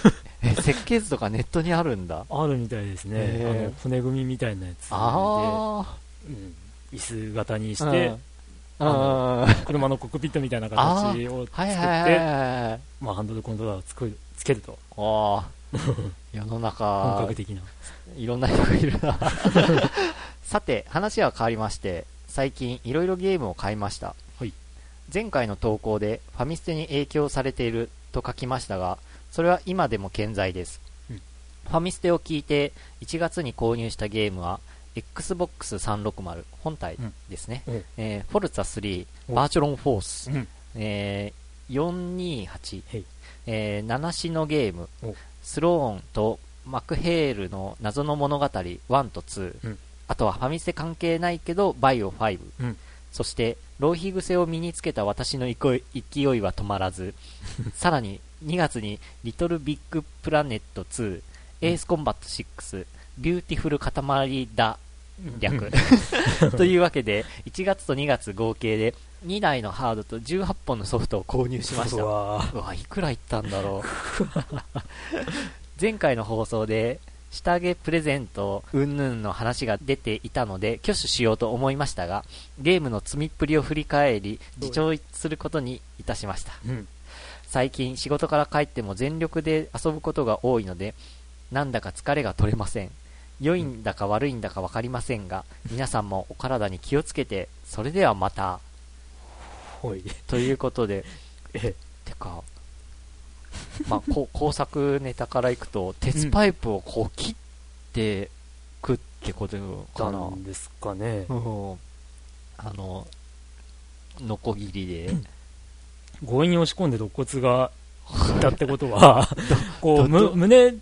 え、設計図とかネットにあるんだ。あるみたいですね。へー骨組みみたいなやつで。あうん椅子型にあ。して、うん、あー車のコックピットみたいなあ形を作って。まあ、ハンドルコントローラーを作るつけると。ああ。世の本中格、的な。いろんな人がいるな。さて、話は変わりまして、最近いろいろゲームを買いました。はい前回の投稿でファミステに影響されていると書きましたが、それは今でも健在です。うんファミステを聞いて1月に購入したゲームは、Xbox 360本体ですね。うん。えーフォルツァ3、お。バーチャロンフォース、うん。えー428へい、えー7種のゲーム。お、スローンとマクヘールの謎の物語1と2、うん。あとはファミステ関係ないけどバイオ5、うん。そして浪費癖を身につけた私の勢い勢いは止まらず。さらに2月にリトルビッグプラネット2、エースコンバット6、ビューティフル塊魂、略。というわけで、1月と2月合計で2台のハードと18本のソフトを購入しました。うわいくらいったんだろう。前回の放送で、下着プレゼント、うんぬんの話が出ていたので、挙手しようと思いましたが、ゲームの積みっぷりを振り返り、自重することにいたしました。うん。最近仕事から帰っても全力で遊ぶことが多いので、なんだか疲れが取れません。良いんだか悪いんだか分かりませんが、皆さんもお体に気をつけて、それではまた、ほい。ということで、え、てか、まあ、こう 工作ネタからいくと、鉄パイプをこう切ってくってことたかな。んですかね。うんあの、ノコギリで。強引に押し込んで肋骨がいったってことは、こう、胸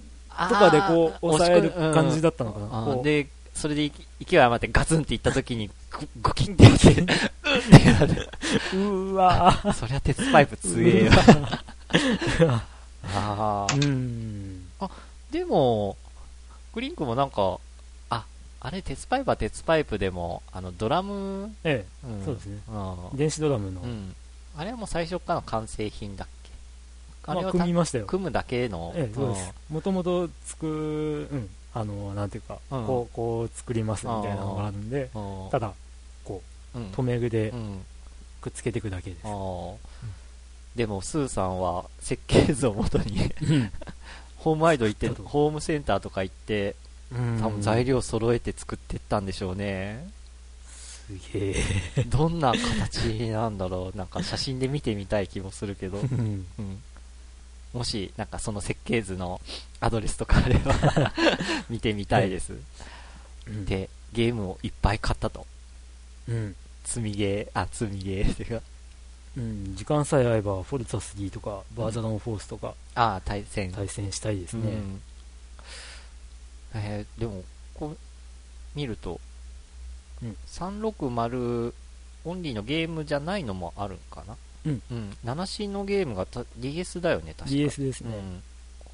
ととかでこう、押さえる感じだったのかな。こうで、それで勢い余ってガツンっていった時に、ゴゴキンっていって、うんってやる。うーわー そりゃ鉄パイプ強えよ。あうーん。でも、グリンクもなんか、あ、あれ、鉄パイプは鉄パイプでも、あの、ドラム、えうんえ、そうですね。うん電子ドラムのう、ん。あれはもう最初からの完成品だっけあれまあ、は組みましたよ。組むだけの、ええ、そうです。もともとつく、うん、あのなんていうか、うん。こうこう作りますみたいなのがあるんでうん。ただこうん。う留め具でうん。くっつけていくだけです、あー。でもスーさんは設計図をもとにうん。ホームアイド行ってホームセンターとか行ってうん。多分材料揃えて作ってったんでしょうね。すげえ、どんな形なんだろう。なんか写真で見てみたい気もするけど、うん。うん、もしなんかその設計図のアドレスとかあれば 見てみたいです、うん。でゲームをいっぱい買ったと。うん。積みゲーあ積みゲーっていうか。うん、時間さえ合えばフォルツァ3とかバーザロンフォースとかああ対戦。対戦したいですね、うん。えーでもこう見ると、うん。360オンリーのゲームじゃないのもあるんかな？うん、うん、7のゲームがた DS だよね確か。DS ですね、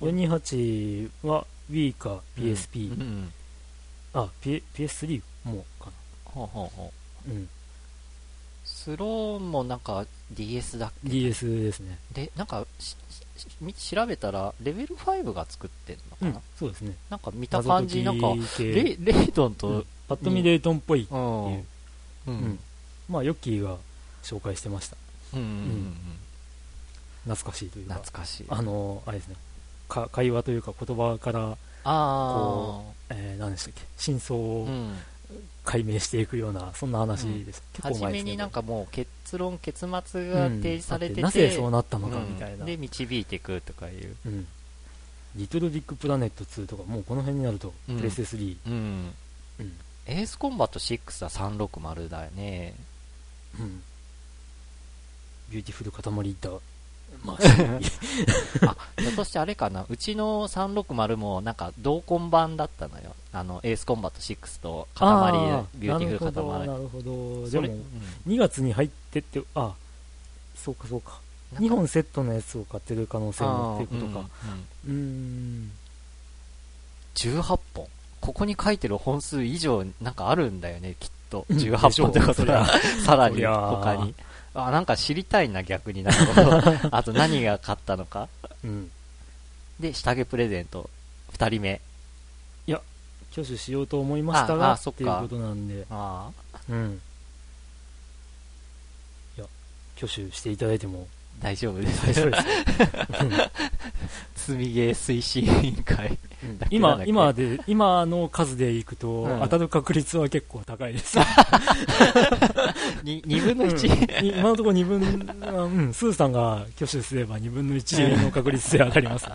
428は Wii か PSP、うん。うんあ、P、PS3 もかほうほうほう。なうん。スローもなんか DS だっけ？DS ですね。でなんかししみ調べたらレベル5が作ってんのかな、うんそうですね。なんか見た感じなんか謎解き系。レイレイドンと、うん。パッと見レイトンっぽい、うんいう。うん。うん。まあヨッキーが紹介してました懐かしいというか懐かしいあのあれですね。か会話というか言葉から、あこえー、何でしたっけ？真相あ、をうん、解明していくような、そんな話です、結構初前ですね。めになんかもう結論結末が提示されてて、うん。なぜそうなったのかうんみたいな、で導いていくとかいう、うん。リトルビッグプラネット2とかもうこの辺になると、うん。プレステ3、うん、うん。エースコンバット6は360だよね。うんビューティフル塊魂、まあ、あひょっとしてあれかな。うちの360もなんか同梱版だったのよ。あのエースコンバット6と塊ビューティフル塊なるほど、なるほど。でも2月に入ってって、あそうかそうか、2本セットのやつを買ってる可能性もっていうことか、うーん、18本。ここに書いてる本数以上なんかあるんだよねきっと。うん。18本ってことでは。さらに他にあなんか知りたいな逆になるほど。あと何が買ったのか。うん、で下着プレゼント。2人目。挙手しようと思いましたあがあそっていうことなんで、あうん、いや、挙手していただいてもあ大丈夫です。大丈夫です。積みゲー推進委員会今今で 今の数でいくと、うん。当たる確率は結構高いです。に2分の1、うん。今のところ2分、うん、スーさんが挙手すれば2分の1の確率で上がります。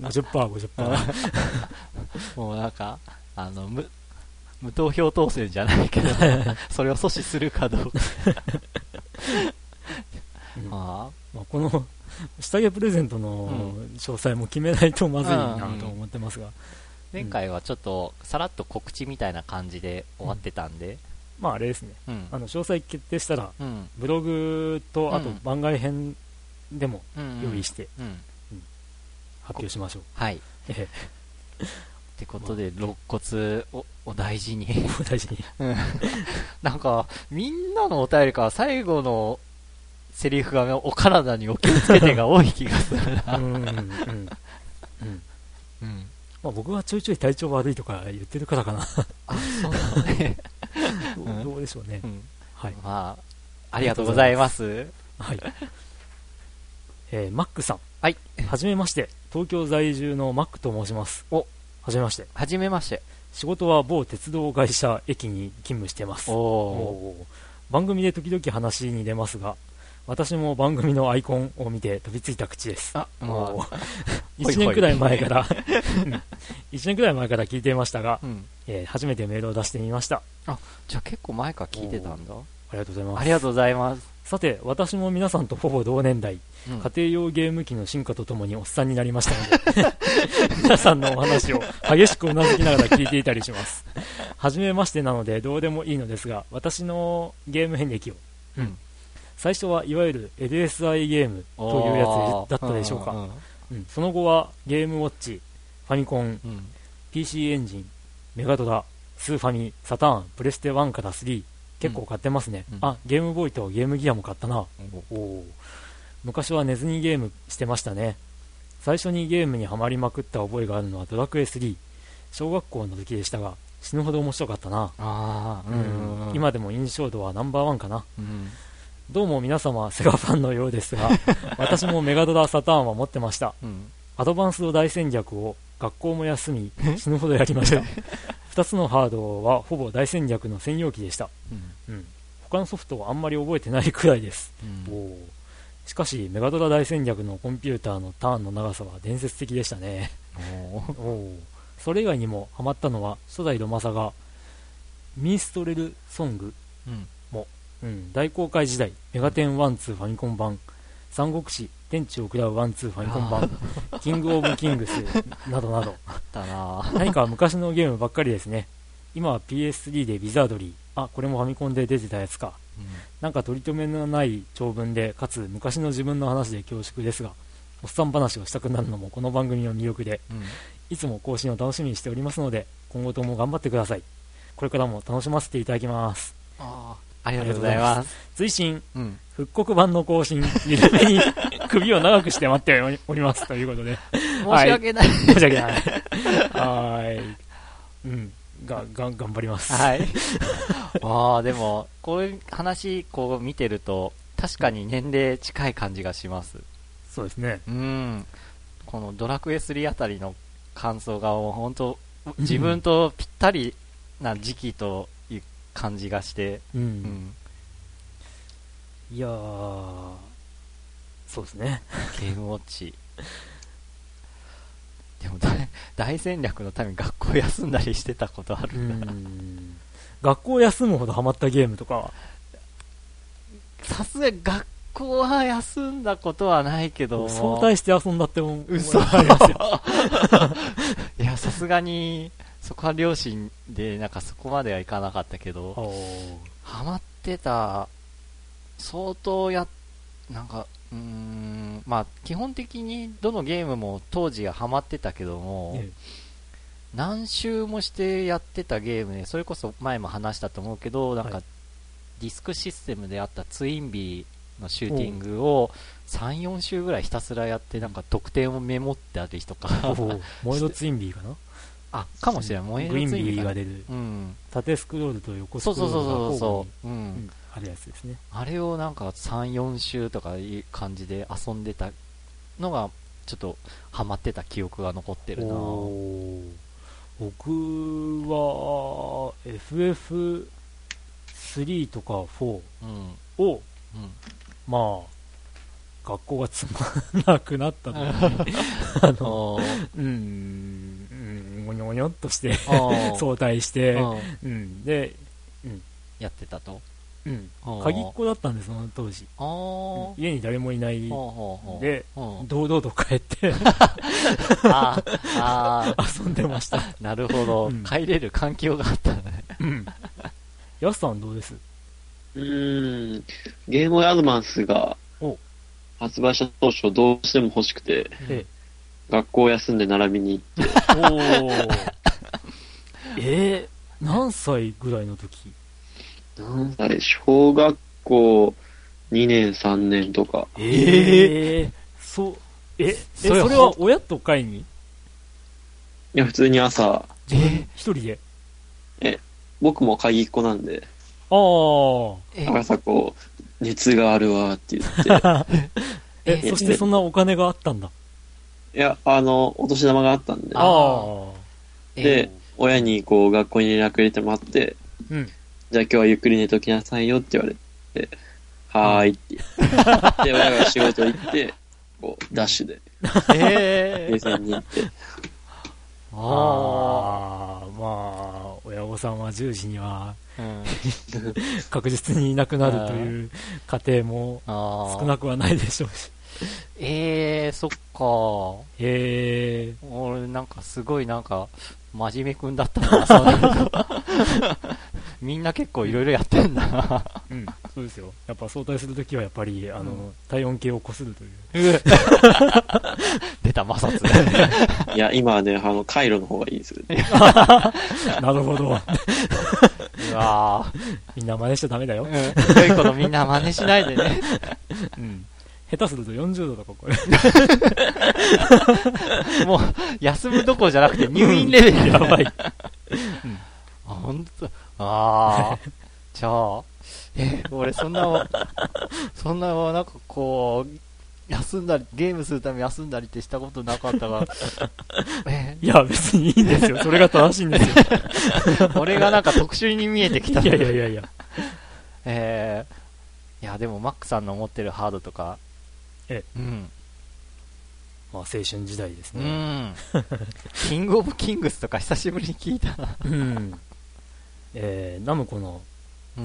50%、50%。もうなんかあの無無投票当選じゃないけどそれを阻止するかどうかうん。あまあ、この 下着プレゼントのう詳細も決めないとまずいなと思ってますが、前回はちょっとさらっと告知みたいな感じで終わってたんで、まああれですね、うん。あの詳細決定したら、うん。ブログとあとうん。番外編でもうん用意してうん。発表しましょう。はい。っえてことで肋骨をお大事に。え大事に。うん。なんかみんなのお便りから最後のセリフがお体にお気をつけてが多い気がするなうんうんうんまあ、僕はちょいちょい体調悪いとか言ってるからかな。あそうなの？ね、どうでしょうねう。ん、はい。まあありがとうございますはい。えーマックさん。はいはじめまして。東京在住のマックと申します。おはじめまして。はじめまして仕事は某鉄道会社駅に勤務してます。番組で時々話に出ますが、私も番組のアイコンを見て飛びついた口です。あまあおー。ほい1ほい年くらい前から、1年くらい前から聞いていましたが、うん。えー初めてメールを出してみました。じゃあ結構前から聞いてたんだ。ありがとうございます。ありがとうございます、さて、私も皆さんとほぼ同年代、うん。家庭用ゲーム機の進化とともにおっさんになりましたので、皆さんのお話を激しくうなずきながら聞いていたりします。はじめましてなのでどうでもいいのですが、私のゲーム遍歴を。うん最初はいわゆる LSI ゲームというやつだったでしょうか。んうんその後はゲームウォッチ、ファミコン、うん、PC エンジン、メガドラ、スーファミ、サターン、プレステ1から3、結構買ってますね。うんあ、ゲームボーイとゲームギアも買ったな。おおお昔は寝ずにゲームしてましたね最初にゲームにはまりまくった覚えがあるのはドラクエ3小学校の時でしたが、死ぬほど面白かったな。うん。今でも印象度はナンバーワンかな。うん。どうも皆様、セガファンのようですが、私もメガドラサターンは持ってました。うん。アドバンスド大戦略を学校も休み、死ぬほどやりました。2つのハードはほぼ大戦略の専用機でした。うん。うん。他のソフトはあんまり覚えてないくらいです。うんしかし、メガドラ大戦略のコンピューターのターンの長さは伝説的でしたね。それ以外にもハマったのは、初代ロマサが、ミンストレルソング、うん。うん、大公開時代、メガテン1、2ファミコン版、三国志、天地を食らう1、2ファミコン版、キングオブキングス、などなど、あったな何か昔のゲームばっかりですね。今は PS3 でビザードリー、あ、これもファミコンで出てたやつか。なんか取り留めのない長文で、かつ昔の自分の話で恐縮ですが、おっさん話をしたくなるのもこの番組の魅力で、うん。いつも更新を楽しみにしておりますので、今後とも頑張ってください。これからも楽しませていただきます。ああ、ありがとうございます。追伸、うん。復刻版の更新、ゆるめに首を長くして待っております。ということで、申し訳ない。申し訳ない。はーい。うん。が、が、頑張ります。はい。ああ、でも、こういう話、こう見てると、確かに年齢近い感じがします。そうですね。うん。このドラクエ3あたりの感想がもう本当、自分とぴったりな時期と感じがして、う。うんん。いやー、そうですね。ゲームウォッチ。でも大、大戦略のために学校休んだりしてたことあうる。ん。学校休むほどハマったゲームとかは、さすがに学校は休んだことはないけども。相対して遊んだって思う。嘘思いますよ。いや、さすがに、そこは両親で、なんかそこまではいかなかったけど、ハマってた、相当や、なんか、うーん、まあ、基本的にどのゲームも当時はハマってたけども、え何周もしてやってたゲームで、それこそ前も話したと思うけど、なんか、はい。ディスクシステムであったツインビーのシューティングを3、4周ぐらいひたすらやって、なんか得点をメモってある人か、ー。燃えろツインビーかな？あ、かもしれない、燃えるグリーンビーが出る。うん。縦スクロールと横スクロールがそうそうそう。あるやつですね。あれをなんか3、4週とかいう感じで遊んでたのが、ちょっとハマってた記憶が残ってるな僕は FF3 とか4うん。を、うん。まあ、学校がつまんなくなった時に、あの、うん、ごにょごにょっとして、おー相対して、うんうん、で、やってたと。うん、鍵っ子だったんです、その当時。家に誰もいない、で堂々と帰ってああ遊んでました。なるほど、うん帰れる環境があったね。うん。ヤスさんどうですうーん、ゲームボーイアドバンスが発売した当初どうしても欲しくて、え学校休んで並びに行って、おー。えー、何歳ぐらいの時？何歳小学校2年3年とか、えー、そう、え、え、それそれは親と会に？いや、普通に朝、自分一人で？僕も鍵っ子なんで、ああ。え朝こう、熱があるわって言って、え、えそしてそんなお金があったんだ。いや、あの、お年玉があったんで、ああ。で、親にこう、学校に連絡入れてもらって、うん。じゃあ今日はゆっくり寝ときなさいよって言われて、はーいって言って。で、親が仕事行って、こう、ダッシュで、えゲーセンに行って、あああ、まあ、親御さんは10時にはあ、うん。確実にいなくなるという家庭も。少なくはないでしょうし。ええー、そっか。へえ。俺なんかすごいなんか、真面目くんだったな、そう みんな結構いろいろやってんだな。うん、そうですよ。やっぱ相対するときはやっぱり、あの、うん体温計をこするという。出た、摩擦。いや、今はね、あの、回路の方がいいです。なるほど。うわみんな真似しちゃダメだよ。ぁ。うん。良い子のみんな真似しないでね。うん。下手すると40度とかこれ。もう、休むどころじゃなくて入院レベルやばい。あ、本当ああ。じゃあ、え、俺そんな、そんな、なんかこう、休んだり、ゲームするために休んだりってしたことなかったから、えいや、別にいいんですよ。それが正しいんですよ。俺がなんか特殊に見えてきた。いやいやいやいや。えー、いや、でもマックさんの持ってるハードとか、えうん。まあ、青春時代ですうね。ん。キングオブキングスとか久しぶりに聞いたな。うん。えー、ナムコの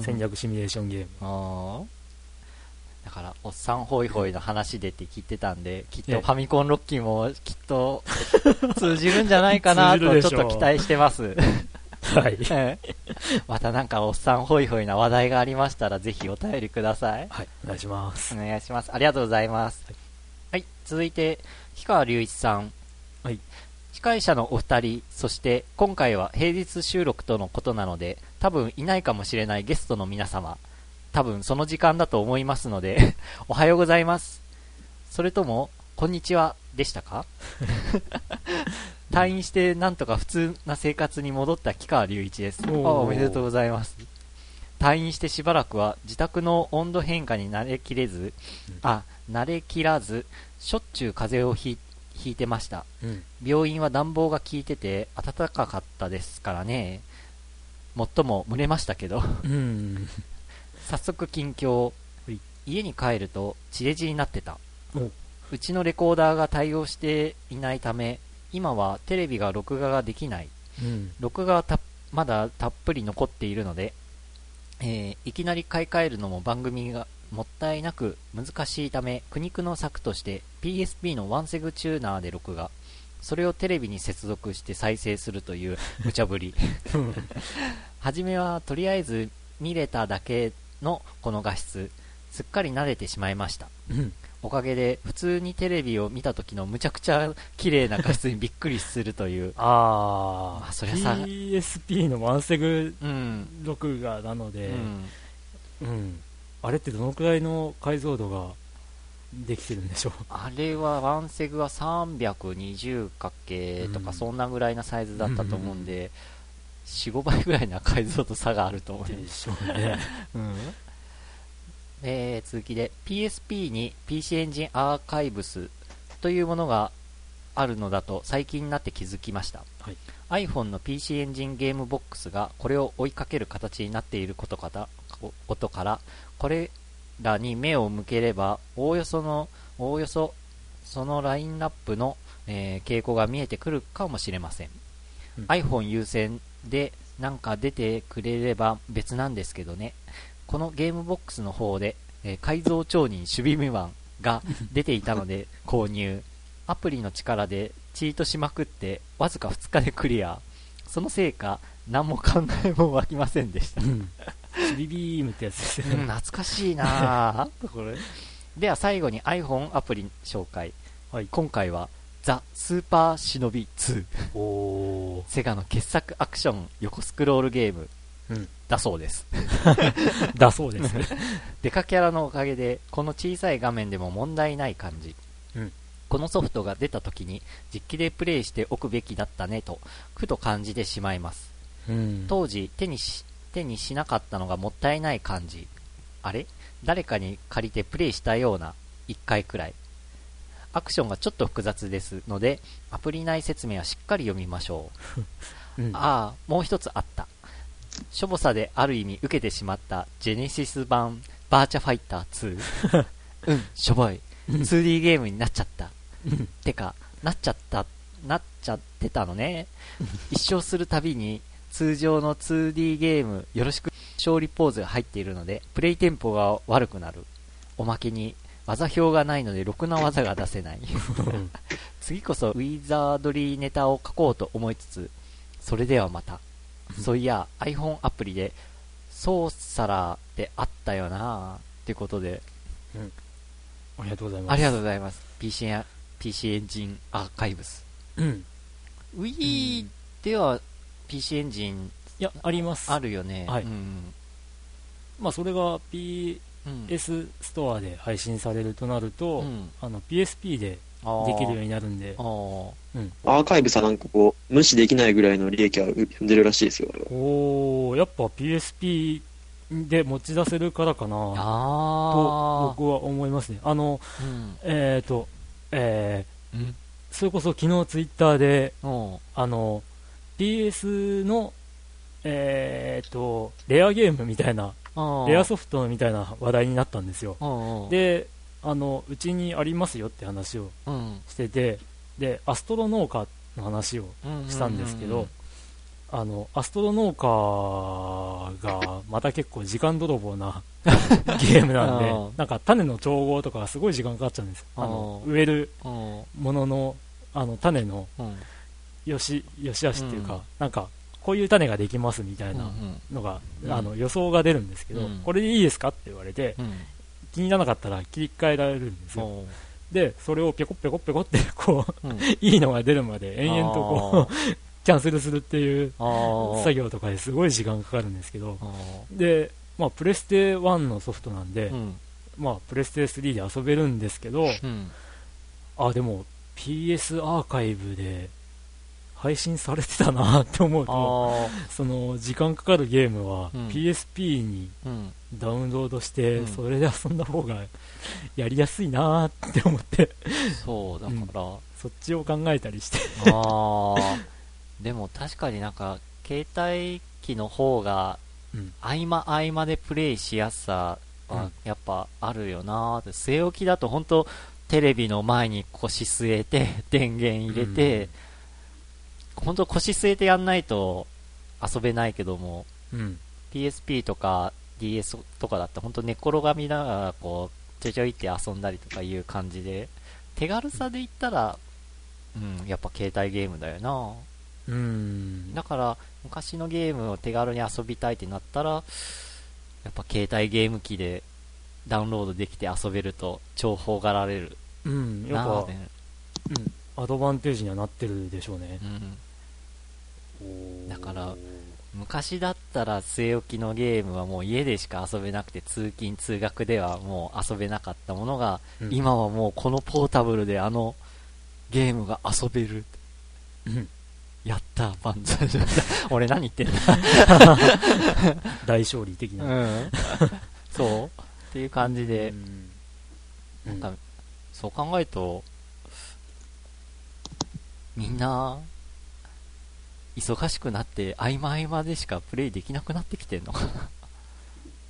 戦略シミュレーションゲーム。ああ。だから、おっさんホイホイの話でって聞いてたんで、きっええとファミコンロッキーもきっと通じるんじゃないかなと ちょっと期待してます。はい。ええまたなんかおっさんホイホイな話題がありましたらぜひお便りください。はい、お願いします。お願いします。ありがとうございます。はい、続いて、氷川隆一さん。はい。司会者のお二人、そして今回は平日収録とのことなので、多分いないかもしれないゲストの皆様、多分その時間だと思いますので、おはようございます。それとも、こんにちは、でしたか？退院してなんとか普通な生活に戻った木川隆一です。あおめでとうございます。退院してしばらくは自宅の温度変化に慣れきれず、あ、慣れきらず、しょっちゅう風邪をひひいてました。うん。病院は暖房が効いてて暖かかったですからね。もっとも蒸れましたけど。うん。早速近況はい家に帰ると地デジになってたおうちのレコーダーが対応していないため今はテレビが録画ができない。うん。録画はたまだたっぷり残っているので、えーいきなり買い替えるのも番組がもったいなく難しいため苦肉の策として PSP のワンセグチューナーで録画。それをテレビに接続して再生するという無茶ぶり。初めはとりあえず見れただけのこの画質。すっかり慣れてしまいました。うん。おかげで普通にテレビを見た時のむちゃくちゃ綺麗な画質にびっくりするという。ああそりゃさ PSP のワンセグうん、録画なので、うん、うん。あれってどのくらいの解像度ができてるんでしょう？あれはワンセグは 320× とかうん。そんなぐらいなサイズだったと思うんで、45倍ぐらいな解像度差があると思う、でしょうね。うんえー続きで PSP に PC エンジンアーカイブスというものがあるのだと最近になって気づきました、はい。iPhone の PC エンジンゲームボックスがこれを追いかける形になっていることからことからこれらに目を向ければおおよそのおおよそそのラインナップの、えー傾向が見えてくるかもしれません、うん。iPhone 優先でなんか出てくれれば別なんですけどねこのゲームボックスの方で、えー改造町人守備未満が出ていたので 購入。アプリの力でチートしまくってわずか2日でクリア。そのせいか何も考えも湧きませんでした。うん。チビビームってやつですうんよね。懐かしいなあ これ。では最後に iPhone アプリ紹介、はい。今回はザ・スーパー忍び2おー。セガの傑作アクション横スクロールゲームうん。だそうです。だそうです。デカキャラのおかげでこの小さい画面でも問題ない感じ、うん。このソフトが出た時に実機でプレイしておくべきだったねとふと感じてしまいます。うん。当時手にし手にしなかったのがもったいない感じ。あれ？誰かに借りてプレイしたような1回くらい。アクションがちょっと複雑ですのでアプリ内説明はしっかり読みましょう。うん。ああ、もう一つあった。しょぼさである意味受けてしまったジェネシス版バーチャファイター2。うん、しょぼい。2D ゲームになっちゃった。てか、なっちゃった、なっちゃってたのね。一生するたびに通常の 2D ゲームよろしく勝利ポーズが入っているので、プレイテンポが悪くなる。おまけに、技表がないのでろくな技が出せない。うん 次こそウィザードリーネタを書こうと思いつつ、それではまた。そういや、iPhone アプリで、ソーサラーってあったよなってことで、ありがとうございます。ありがとうございます。PC, エン PC エンジンアーカイブス。うん。Wii では PC エンジンいや、あります。あるよね。はいうんまあ、それが。PS ストアで配信されるとなると、うんあの PSP であできるように。になるんであ、ーアーカイブさなんかこう、無視できないぐらいの利益は生んでるらしいですよ。おー、やっぱ PSP で持ち出せるからかなとあ僕は思いますね。あの、ー。うん。えっ、ー、と、えうん。ー、それこそ昨日ツイッターで、うん。あの、PS の、えっ、ー、と、レアゲームみたいな、レアソフトみたいな話題になったんですよ。うんうん。で、あの、うちにありますよって話をうん、してて、で、アストロ農家の話をしたんですけど、あの、アストロ農家がまた結構時間泥棒な ゲームなんでうん、なんか種の調合とかがすごい時間かかっちゃうんですよ。あの、うん植えるうん。ものの、あの、種のうん。よし、よしっていうか、うんなんか、こういう種ができますみたいなのが、うんあの、予想が出るんですけど、うんこれでいいですかって言われて、うん。気に入らなかったら切り替えられるんですよ。うん。で、それをペコペコペコって、こう、うん。いいのが出るまで延々とこう、キャンセルするっていう作業とかですごい時間かかるんですけど、あで、まあ、プレステ1のソフトなんで、ーうん。まあ、プレステ3で遊べるんですけど、うん。あ、でも、PS アーカイブで配信されてたなって思うと、あその、時間かかるゲームはうん。PSP に。ダウンロードして、うん。それで遊んだ方が やりやすいなって思って、そう、だから、そっちを考えたりして。でも確かになんか、携帯機の方が、うん。合間合間でプレイしやすさはうん。やっぱあるよなーって、据え置きだと本当テレビの前に腰据えて、電源入れて、本当腰据えてやんないと遊べないけども、うん。PSP とか DS とかだって本当寝転がみながらこう、ちょいちょいって遊んだりとかいう感じで、手軽さで言ったら、うん、やっぱ携帯ゲームだよなうん。だから、昔のゲームを手軽に遊びたいってなったら、やっぱ携帯ゲーム機でダウンロードできて遊べると重宝がられるうん。やっぱなぁ、ね。アドバンテージにはなってるでしょうねう。ん。だから、昔だったら据え置きのゲームはもう家でしか遊べなくて通勤通学ではもう遊べなかったものが、うん今はもうこのポータブルであのゲームが遊べる。うんやったー、万歳。俺何言ってんだ。大勝利的な。うん。そうっていう感じで、うんなんかそう考えると、みんな、忙しくなって、合間合間でしかプレイできなくなってきてんのかな。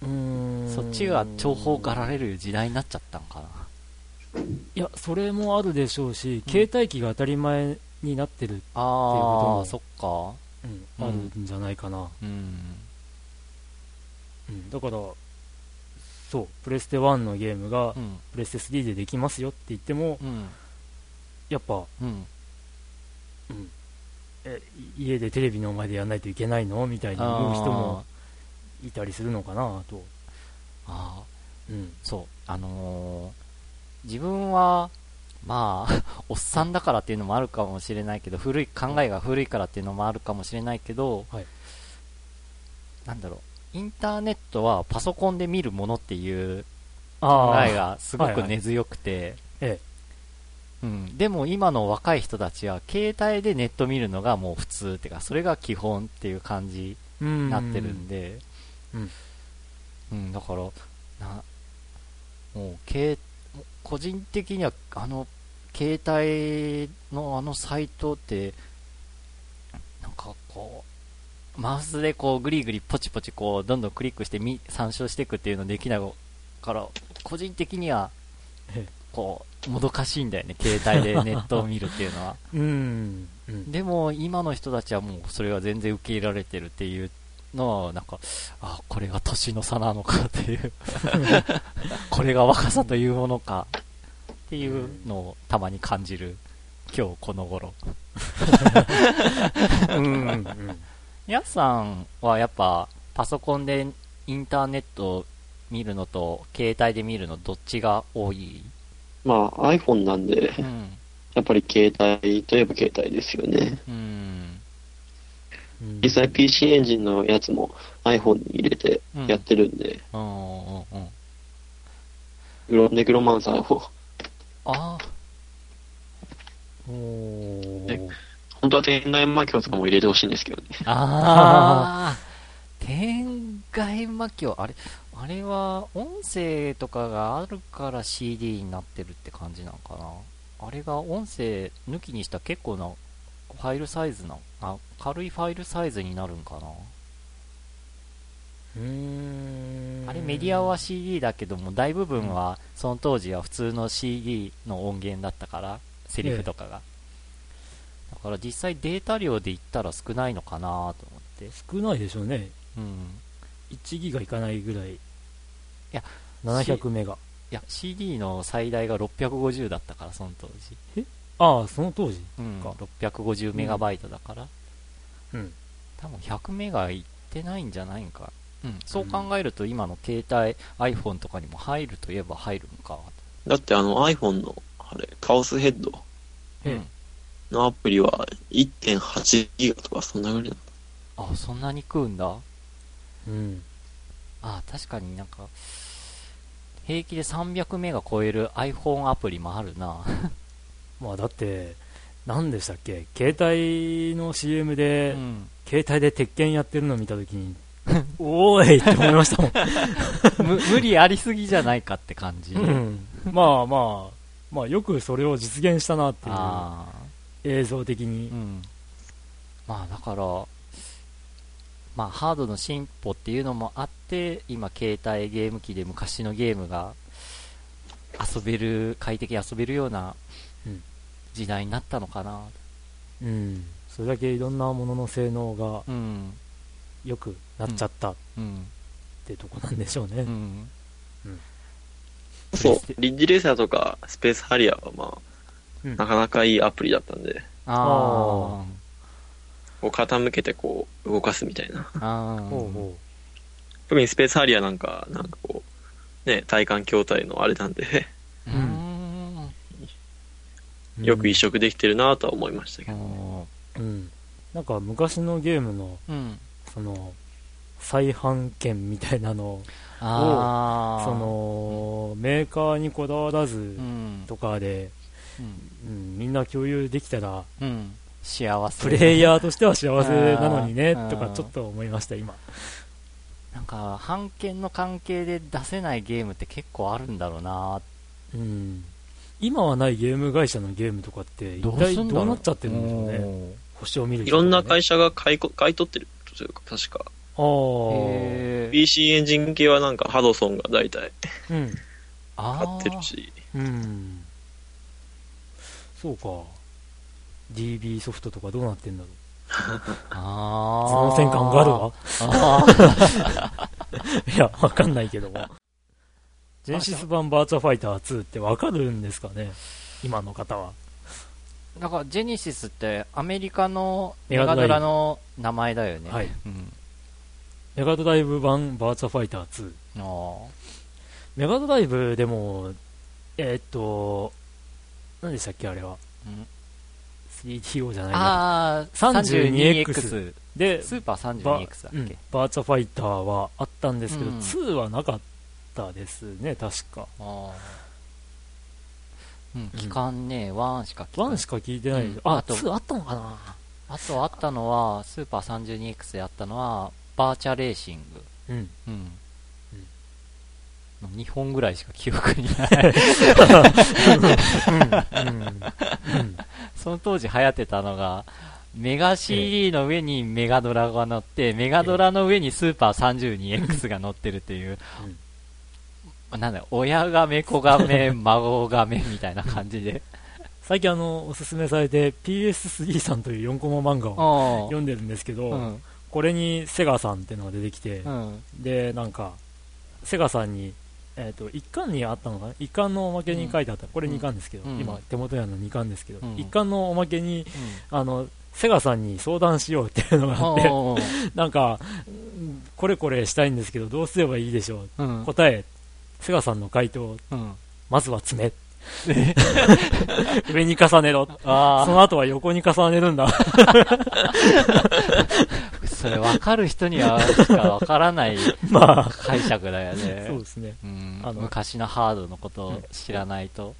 うんそっちが重宝がられる時代になっちゃったんかな。いや、それもあるでしょうし、うん携帯機が当たり前になってる、あもあ、そっか。あるんじゃないかな。うん。うんだから、そう、プレステ1のゲームがうん。プレステ3でできますよって言っても、うん。やっぱ、うん。えい家でテレビの前でやらないといけないの？みたいに思う人もいたりするのかな？と。ああ、うん。そう。あのー自分は、まあ、おっさんだからっていうのもあるかもしれないけど、古い、考えが古いからっていうのもあるかもしれないけど、はい。なんだろう、インターネットはパソコンで見るものっていう考あえがすごはいはい。く根強くて、えうん、でも今の若い人たちは携帯でネット見るのがもう普通っていうか、それが基本っていう感じになってるんで、うん。うん、だから、な、もう、携、個人的には、あの、携帯のあのサイトって、なんかこう、マウスでこう、グリグリポチポチこう、どんどんクリックしてみ参照していくっていうのできないから、個人的にはええ、こう、もどかしいんだよね、携帯でネットを見るっていうのは。うん。うん。でも、今の人たちはもう、それは全然受け入れられてるっていうのは、なんか、あ、これが年の差なのかっていう、これが若さというものかっていうのをたまに感じる、今日この頃。うん。うん。やすさんはやっぱ、パソコンでインターネットを見るのと、携帯で見るのどっちが多い？まあ iPhone なんで、うん。やっぱり携帯といえば携帯ですよね。うん。うん実際 PC エンジンのやつも iPhone に入れてやってるんで、うん。うん。うん。グロネクロマンサーを、あおーえ本当は天外魔境とかも入れてほしいんですけどね。あ。ああ。天外魔境、あれ、あれは音声とかがあるから CD になってるって感じなのかな。あれが音声抜きにした結構なファイルサイズな、あ、軽いファイルサイズになるんかな。うーんあれメディアは CD だけども、大部分はその当時は普通の CD の音源だったから、セリフとかが。だから実際データ量で言ったら少ないのかなと思って。少ないでしょうねうん。1ギガいかないぐらいいや700メガいや、CD の最大が650だったから、その当時。ああその当時？うん。か650メガバイトだから。うん多分100メガいってないんじゃないんか。うん。そう考えると今の携帯 iPhone とかにも入るといえば入るんか。だってあの iPhone の、あれ、カオスヘッドええうん。のアプリは1.8ギガとかそんなぐらいあ、そんなに食うんだ？うんあ、確かになんか、平気で300メガ超える iPhone アプリもあるな。まあだって何でしたっけ？携帯の CM うで、ん。携帯で鉄拳やってるの見たときに おーいって思いましたもん む無理ありすぎじゃないかって感じ。うんまあまあまあよくそれを実現したなっていうあ映像的あ。にうん。まあだから、まあハードの進歩っていうのもあって、今携帯ゲーム機で昔のゲームが遊べる、快適に遊べるようなうん。時代になったのかな。うん。それだけいろんなものの性能がうん。良くなっちゃったっうん。てとこなんでしょうね、うん。そう、リッジレーサーとかスペースハリアーはまあ、うん。なかなかいいアプリだったんで、あこう傾けてこう動かすみたいな。あ。ああ。ほうほ特にスペースハリアーなんか、なんかこう、ね、体感筐体のあれなんで、うーん。うよく移植できてるなとは思いましたけど。うんなんか昔のゲームのうん。その再販券みたいなのをああ。そ、のメーカーにこだわらずうん。とかで、うん。うん、みんな共有できたらうん。幸せ。プレイヤーとしては幸せなのにねとかちょっと思いました今。なんか、版権の関係で出せないゲームって結構あるんだろうなうん。今はないゲーム会社のゲームとかって一体どうなっちゃってるんでしょうね。ね。星を見るいろんな会社社が買いこ買い取ってるというか、確か。ああ PC エンジン系はなんかハドソンが大体うん。あ買ってるし。うん。そうか DB ソフトとかどうなってんだろう。ああ。その戦感があるわ。あいやわかんないけども。ジェネシス版バーチャファイター2ってわかるんですかね？今の方は。ーだから、ジェネシスってアメリカのメガドラの名前だよね。はい。うん。メガドライブ版バーチャファイター2あメガドライブでもえーっと何でしたっけあれは？ーうん 3DO じゃないな。あー、32X 32X。でスーパーバ 32X だっけ？うん、バーチャファイターはあったんですけど、うん。2はなかったですね確か。ああ。うん、期間ね、1しか聞かない1しか聞いてない、あうん。あと2あったのかな？あとあったのは、スーパー 32X であったのは、バーチャレーシング。うん。うん。2本ぐらいしか記憶にない。その当時流行ってたのが、メガ CD の上にメガドラが乗って、メガドラの上にスーパー 32X が乗ってるっていう、なん。だよ、親亀、子亀、孫亀みたいな感じで。最近あのおすすめされて PS3 さん。という4コマ漫画を読ん。でるん。ですけど、うん。これにセガさん。っていうのが出てきて、うん。でなん。かセガさん。にえっ、と1巻にあったのかな？1巻のおまけに書いてあった、これ2巻ですけど、うん今手元にあるの2巻ですけど、うん1巻のおまけにあのセガさんに相談しようっていうのがあって、うん。なんか、うんこれこれしたいんですけど、どうすればいいでしょう？うん。答え、セガさんの回答、うん。まずは爪。上に重ねろ。そあの後は横に重ねるんだ。あ、それ分かる人にはしか分からない まあ、解釈だよね。そうですね。うんあの昔のハードのことを知らないと。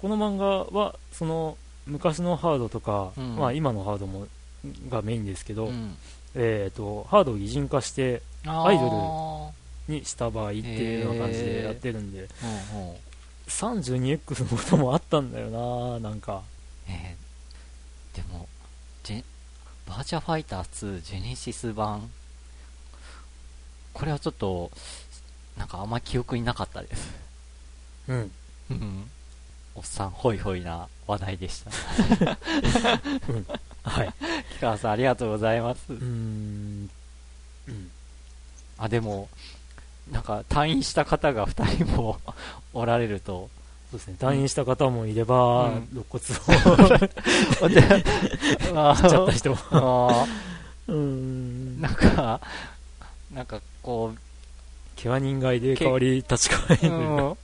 この漫画は、その、昔のハードとか、うんまあ今のハードも、がメインですけど、うんえっ、と、ハードを擬人化してアアイドにした場合っていうような感じでやってるんで、ル。うんうん。32X のこともあったんだよななんか。えーでも、バーチャファイター2ジェネシス版、これはちょっと、なんかあんま記憶になかったです。うん。うん。おっさん、ホイホイな話題でした。はい。木川さん、ありがとうございますうー。ん。うん。あ、でも、なんか退院した方が2人もおられると、そうですね。退院した方もいれば、うん肋骨を 切 っちゃった人も。あうーん。なんか、なんかこう、怪我人外で代わり立ち返る。うん、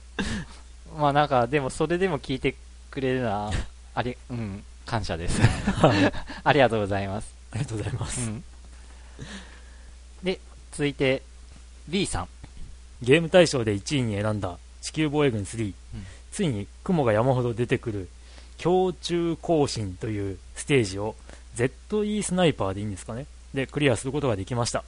まあなんか、でもそれでも聞いてくれるのは、あり、うん、感謝です。はい。ありがとうございます。ありがとうございます。うん。で、続いて、B さん。ゲーム大賞で1位に選んだ地球防衛軍3、うんついに雲が山ほど出てくる胸中行進というステージを ZE スナイパーでいいんですかねでクリアすることができました。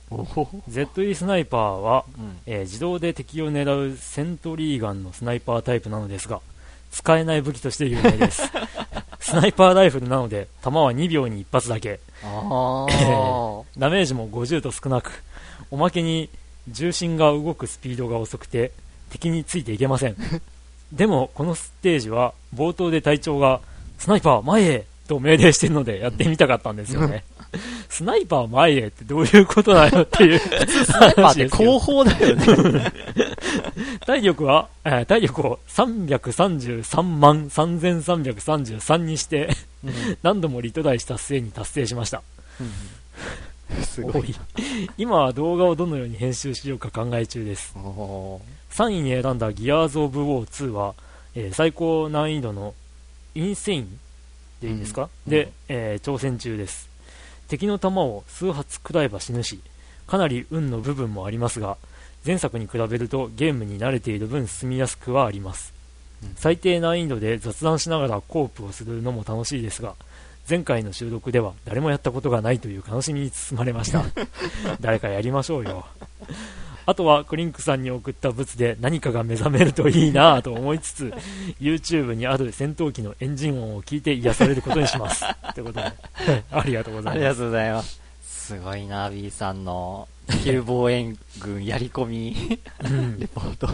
ZE スナイパーは、うん。えー自動で敵を狙うセントリーガンのスナイパータイプなのですが使えない武器として有名です スナイパーライフルなので弾は2秒に1発だけ。ダメージも50と少なくおまけに重心が動くスピードが遅くて敵についていけませんでもこのステージは冒頭で隊長がスナイパー前へと命令してるのでやってみたかったんですよね。スナイパー前へってどういうことだよっていう。スナイパーって後方だよね。体力は、えー体力を333万3333にして何度もリトライした末に達成しました。すご い。今は動画をどのように編集しようか考え中です。お3位に選んだギアーズ・オブ・ウォー2は、えー最高難易度のインセインでいいですか、うん。で、うん。えー挑戦中です。敵の弾を数発食らえば死ぬしかなり運の部分もありますが前作に比べるとゲームに慣れている分進みやすくはあります、うん。最低難易度で雑談しながらコープをするのも楽しいですが前回の収録では誰もやったことがないという悲しみに包まれました。誰かやりましょうよあとはクリンクさんに送った物で何かが目覚めるといいなぁと思いつつ YouTube にある戦闘機のエンジン音を聞いて癒されることにします。ということで。ありがとうございます。ありがとうございます。すごいな、B さんの地球防衛軍やり込み。うん。レポート。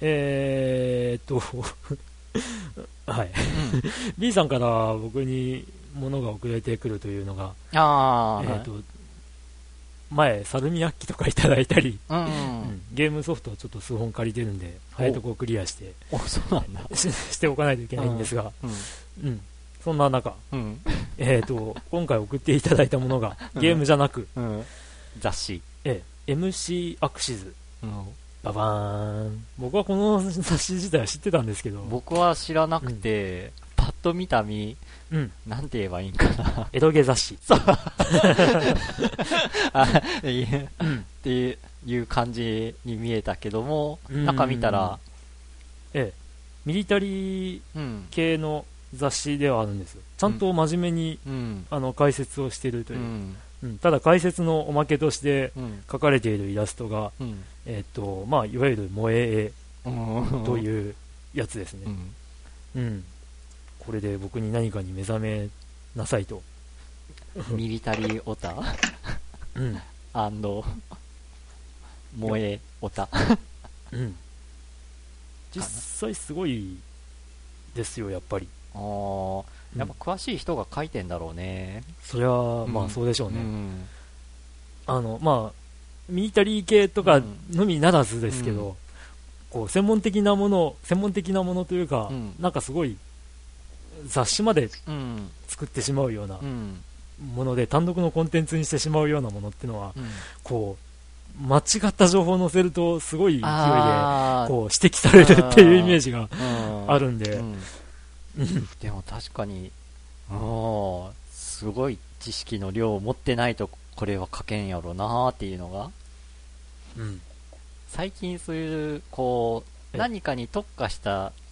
えーっとはい。B さんから僕に物が送られてくるというのが、ああ、えーっと前サルミアッキとかいただいたり、うん、ううん。んゲームソフトをちょっと数本借りてるんで早いとこクリアして。お、そうなんだ。し しておかないといけないんですが、うん。うん、そんな中、うん。えー、と今回送っていただいたものがゲームじゃなく、うん。雑誌。えー MC アクシズうん。ババーン。僕はこの雑誌自体は知ってたんですけど、僕は知らなくて、パッと見たみ、うん、なんて言えばいいんかな。エロゲ雑誌 あいえっていう感じに見えたけども、うん中見たら、ええミリタリーうん。系の雑誌ではあるんですよちゃんと真面目に、うん。あの解説をしているという、うん。うんただ解説のおまけとしてうん。描かれているイラストが、うん。えっとまあ、いわゆる萌えうん。絵というやつですね、うん。うん、これで僕に何かに目覚めなさいと、ミリタリーオタ？うん。萌えオタ？うん、実際すごいですよやっぱり。あー。うんやっぱ詳しい人が書いてんだろうね。そりゃまうんあそうでしょうね、ん。あのまあミリタリー系とかうんのみならずですけど、うん。こう専門的なもの専門的なものというか、うん。なんかすごい雑誌までうん。作ってしまうようなうん。もので、単独のコンテンツにしてしまうようなものっていうのは、うん。こう間違った情報を載せるとすごい勢いでこう指摘されるっていうイメージがうんあるんで、うんでも確かに、あーすごい知識の量を持ってないとこれは書けんやろなーっていうのが、うん。最近そういう、こう、え何かに特化したはい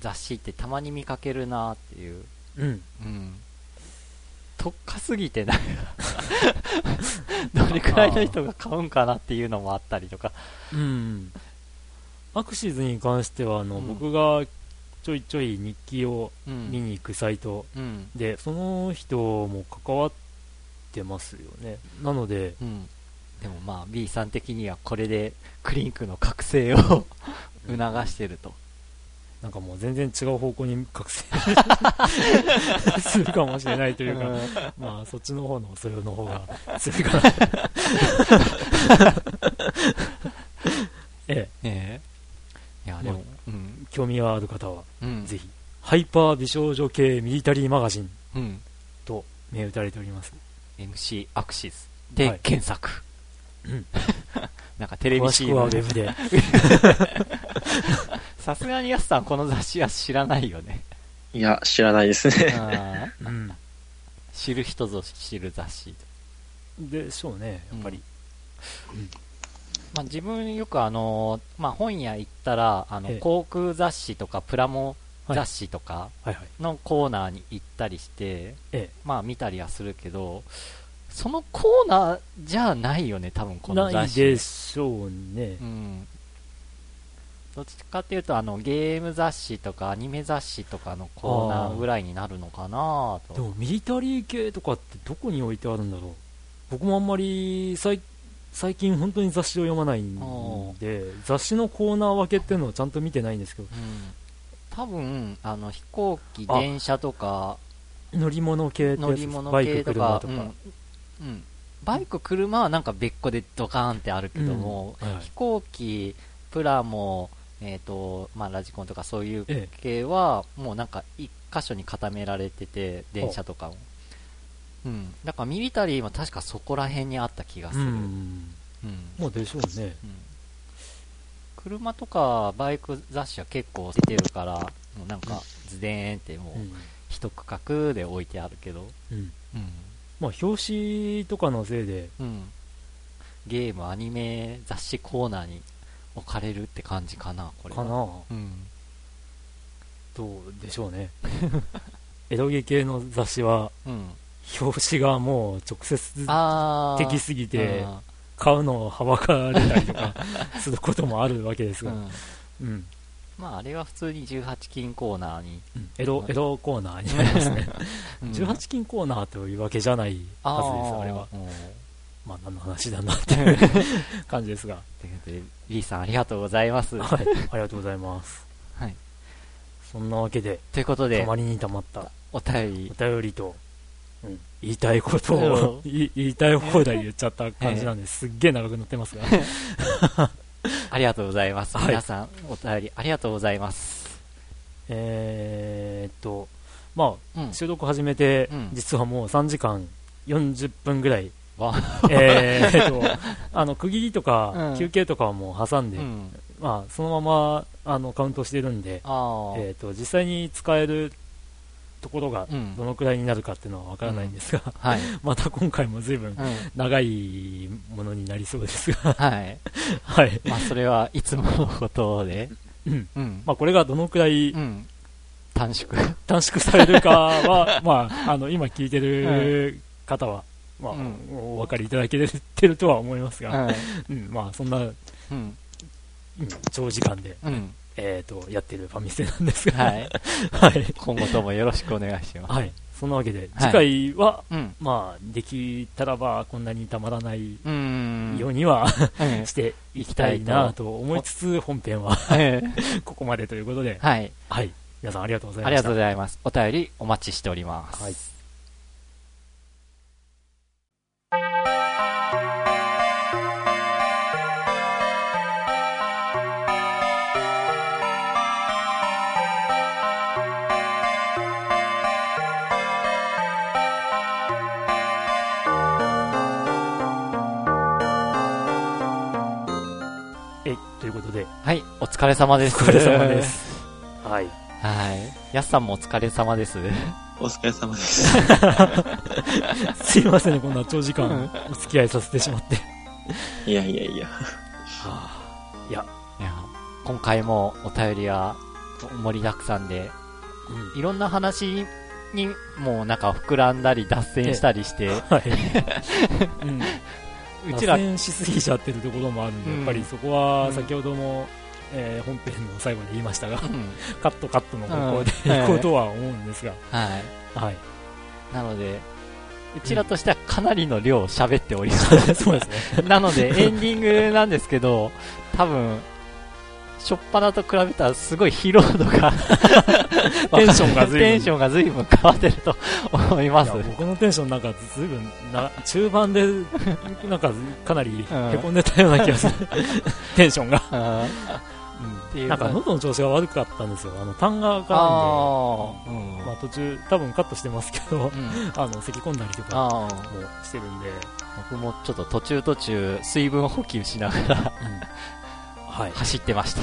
雑誌ってたまに見かけるなーっていう。うん。うん。特化すぎてない。どれくらいの人が買うんかなっていうのもあったりとか。うん。アクシズに関しては、あの、うん僕がちょいちょい日記をうん。見に行くサイトうん。で、その人も関わってますよね。なので、うん。でもまあ B さん的にはこれでクリンクの覚醒を 促してると。なんかもう全然違う方向に覚醒するかもしれないというか、まあそっちの方のそれの方が 強いかな。ええ、ええいや、でもま、うん。興味がある方は、うん。ぜひ、ハイパー美少女系ミリタリーマガジンうん。と銘打たれております。MC アクシスはでい検索。うん なんかテレビ詳しくはウ CM ェブで。さすがにやすさんこの雑誌は知らないよね。いや、知らないですね。うん。知る人ぞ知る雑誌。でしょうね、やっぱり。まあ、自分よくあのーまあ、本屋行ったら、あの、ええ航空雑誌とかプラモはい雑誌とか。のコーナーに行ったりして、えまあ見たりはするけど、そのコーナーじゃないよね、多分このない雑誌。でしょうねう。ん。どっちかっていうと、あの、ゲーム雑誌とかアニメ雑誌とかのコーナーぐらいになるのかなと。でもミリタリー系とかってどこに置いてあるんだろう。僕もあんまり最最近本当に雑誌を読まないんで雑誌のコーナー分けっていうのをちゃんと見てないんですけど。うん。多分、あの、飛行機、あ電車とか、乗り物系乗り物バイク系とか車とか、うんうん。バイク、車はなんか別個でドカーンってあるけども、うん。はい。飛行機、プラモ、えっ、と、まあ、ラジコンとかそういうえ系は、もうなんか一箇所に固められてて、電車とかも。うん。だからミリタリーも確かそこら辺にあった気がすうる。うん。んまあでしょうねうん車とかバイク雑誌は結構出てるから、もうなんかズデーンってもううん、一区画で置いてあるけど、うんうん。まあ表紙とかのせいでうん。ゲーム、アニメ、雑誌コーナーに置かれるって感じかな、これは。かなうん。どうでしょうねエロゲ系の雑誌はうん。表紙がもう直接あー。的すぎてあ買うのをはばかれたりとか することもあるわけですが、ーうん。うんまあ、あれは普通に18金コーナーに。エロエロコーナーになりますねうん18金コーナーというわけじゃないはずですあれは。うんまあ何の話だなってい う感じですがということで、リーさんありがとうございます。はいありがとうございますはい。そんなわけでということでたま、りにたまったお便りお、便りと、うん言いたいことうんを言いたい放題言っちゃった感じなんですっげえ長くなってますが ありがとうございます。はい皆さん、お便りありがとうございます。えーっとまうんあ。収録始めてうん実はもう3時間40分ぐらいわえー っとあの区切りとかうん休憩とかはもう挟んで、うん。まあ、そのままあのカウントしてるんで。えー、と実際に使えるところがうんどのくらいになるかっていうのは分からないんですが、はい。また今回も随分うん。長いものになりそうですが、はい。はいまあ、それはいつものことで。うんうん。まあ、これがどのくらいうん。短縮。短縮されるかは、まあ、あの今聞いてる方は、まあうんお分かりいただけてるとは思いますが、はい。うんまあ、そんな、うんうん。長時間で、うん。えー、とやってるファミステなんですが、はい。はい今後ともよろしくお願いします。はい、そんなわけで、はい次回は、うん。まあ、できたらばこんなにたまらないうん。ようには、うん していきたいなと思いつつ、本編は ここまでということで、はい。はい、皆さんありがとうございありがました。とうございます。お便りお待ちしております。はい疲れ様です。お疲れ様です。はい。はい。やすさんもお疲れ様です。お疲れ様です。すいませんね、こんな長時間うんお付き合いさせてしまって。いやいやいや。いや、いや、今回もお便りは盛りだくさんで、いろんな話にもうなんか膨らんだり脱線したりして、はい。うん。うちら、脱線しすぎちゃってるところもあるんで、うんやっぱりそこはうん先ほども、えー本編の最後で言いましたが、うん カットカットの方向でうん行こうとは思うんですが、はい。はい。なので、うちらとしてはかなりの量を喋っております。そうですね。なので、エンディングなんですけど、多分、しょっぱなと比べたらすごい疲労度が テンションが随分テンションが随分変わってると思います。僕のテンションなんかずいぶんな中盤でなんかかなりへこんでたような気がする、テンションが、うんていう。なんか喉の調子が悪かったんですよ。あの痰が絡んで。まあ、途中多分カットしてますけどうん。あの咳込んだりとかもしてるんで、僕もちょっと途中途中水分補給しながらはい、走ってました。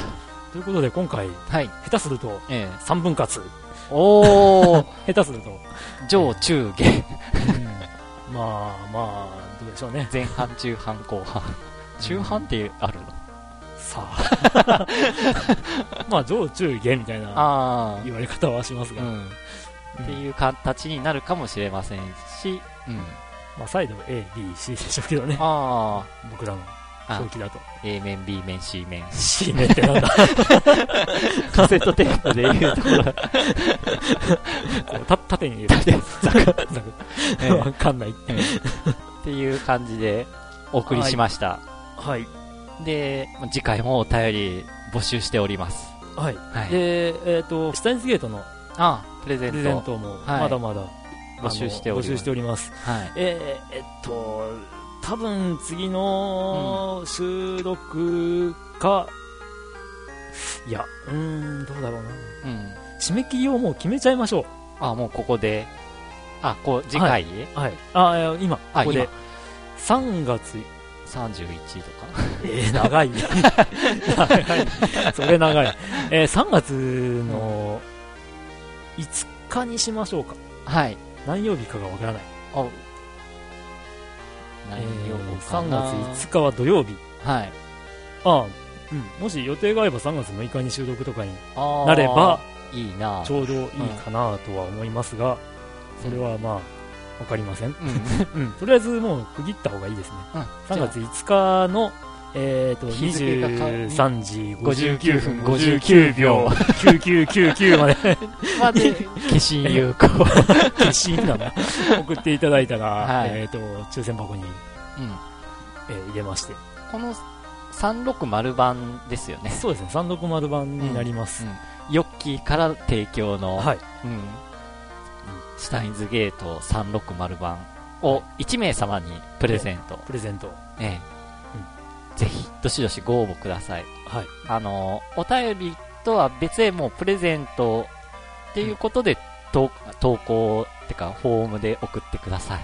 ということで今回はい。下手するとええ。3分割おー、下手すると、上中下。まあまあどうでしょうね。前半、中半、後半。中半ってあるの？さ。あ まあ上中下みたいなあ言われ方はしますが、うん。っていう形になるかもしれませんし、うん。まあ、再度 A、B、C でしょうけどね。あ僕らの表記だと。A 面、B 面、C 面。C 面ってなんだ。カセットテープでいうところ。こうた縦に入れるザクザク。ええ。わかんない。っていう感じでお送りしました。はいで、次回もお便り募集しております。はいはい。でえっ、とシュタインズゲートのあ、プレゼント。プレゼントもはいまだまだ、募集しております募集しておりますはい。えー、えっと多分次の収録か、いやうーんどうだろうなうん。締め切りをもう決めちゃいましょあ、もうここで。あ、こう、次回、うはいあいや今あここで3月31とか？えー、長い 長い。それ長い、えー、3月の5日にしましょうか。はい。何曜日かがわからない、あ、え何曜ー、日か3な月5日は土曜日。はい。ああ、うん、もし予定が合えば3月6日に収録とかにあー。なればいいな。ちょうどいいかなとは思いますが、それはまあわかりません、うん。うん、とりあえずもう区切った方がいいですね。うん。3月5日のえー、と日付が変わ23時59 59分分。59 59秒。秒9999まで。まで、化身有効。決心なの？送っていただいたら、はい。えー、と抽選箱に、うん。えー入れまして。この360版ですよね。そうですね。360番になります、ヨッキーから提供の、はい。うん。シュタインズゲート360版を1名様にプレゼント。プレゼント。ええ。ぜひ、どしどしご応募ください。はい。あの、お便りとは別でもうプレゼントっていうことで、投投稿ってか、フォームで送ってください。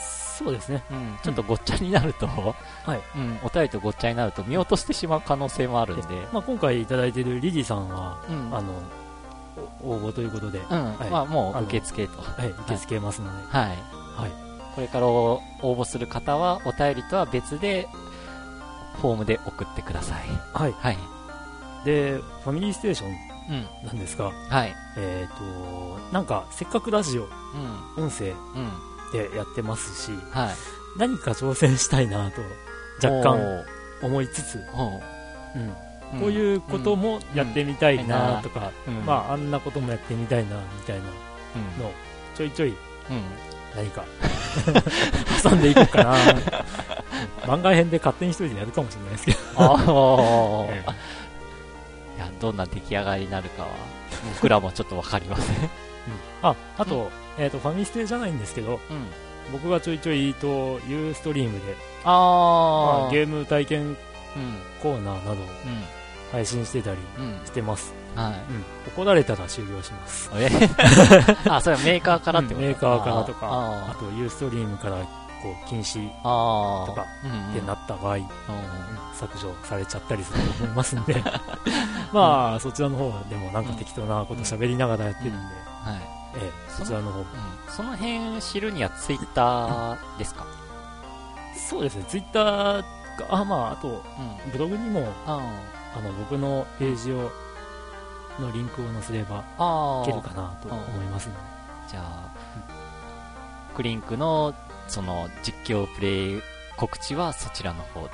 そうですね。うん、ちょっとごっちゃになると、はい。うん、お便りとごっちゃになると見落としてしまう可能性もあるんで、まあ、今回いただいているリリーさんは、うん、あのお応募ということで、うん、はいまあもう受付と。はい、受け付けますので、はい。はいこれから応募する方は、お便りとは別で、フォームで送ってください。はい、はい。でファミリーステーションうん。なんですが、はい。えー、となんかせっかくラジオうん。音声うん。でやってますしはい。何か挑戦したいなと若干思いつつ、うんーこういうこともやってみたいなとか、うん、まああんなこともやってみたいなみたいなうん、のをちょいちょいうん。何か挟んでいこうかな。番外編で勝手に一人でやるかもしれないですけど、いや、どんな出来上がりになるかは、僕らもちょっとわかりません。ああと,、えー、とファミステじゃないんですけどうん。僕がちょいちょいとユーストリームで、あまあ、あ、ゲーム体験うん。コーナーなど。配信してたりうん。してます、はい。うん、怒られたら終了します。え？あ、それはメーカーからってこと、メーカーからとかああとユーストリームからこう禁止とかうんてなった場合、うん削除されちゃったりすると思いますんで。まあそちらの方でもなんか適当なこと喋りながらやってるんで、はい。えこちらの方。その辺知るにはツイッターですか？そうですね、ツイッターが、あ、まあ、あと、うん。ブログにも、ああの、僕のページを、のリンクを載せれば、あ。いけるかなと思いますので。じゃあ、クリンクの、その、実況プレイ告知はそちらの方で。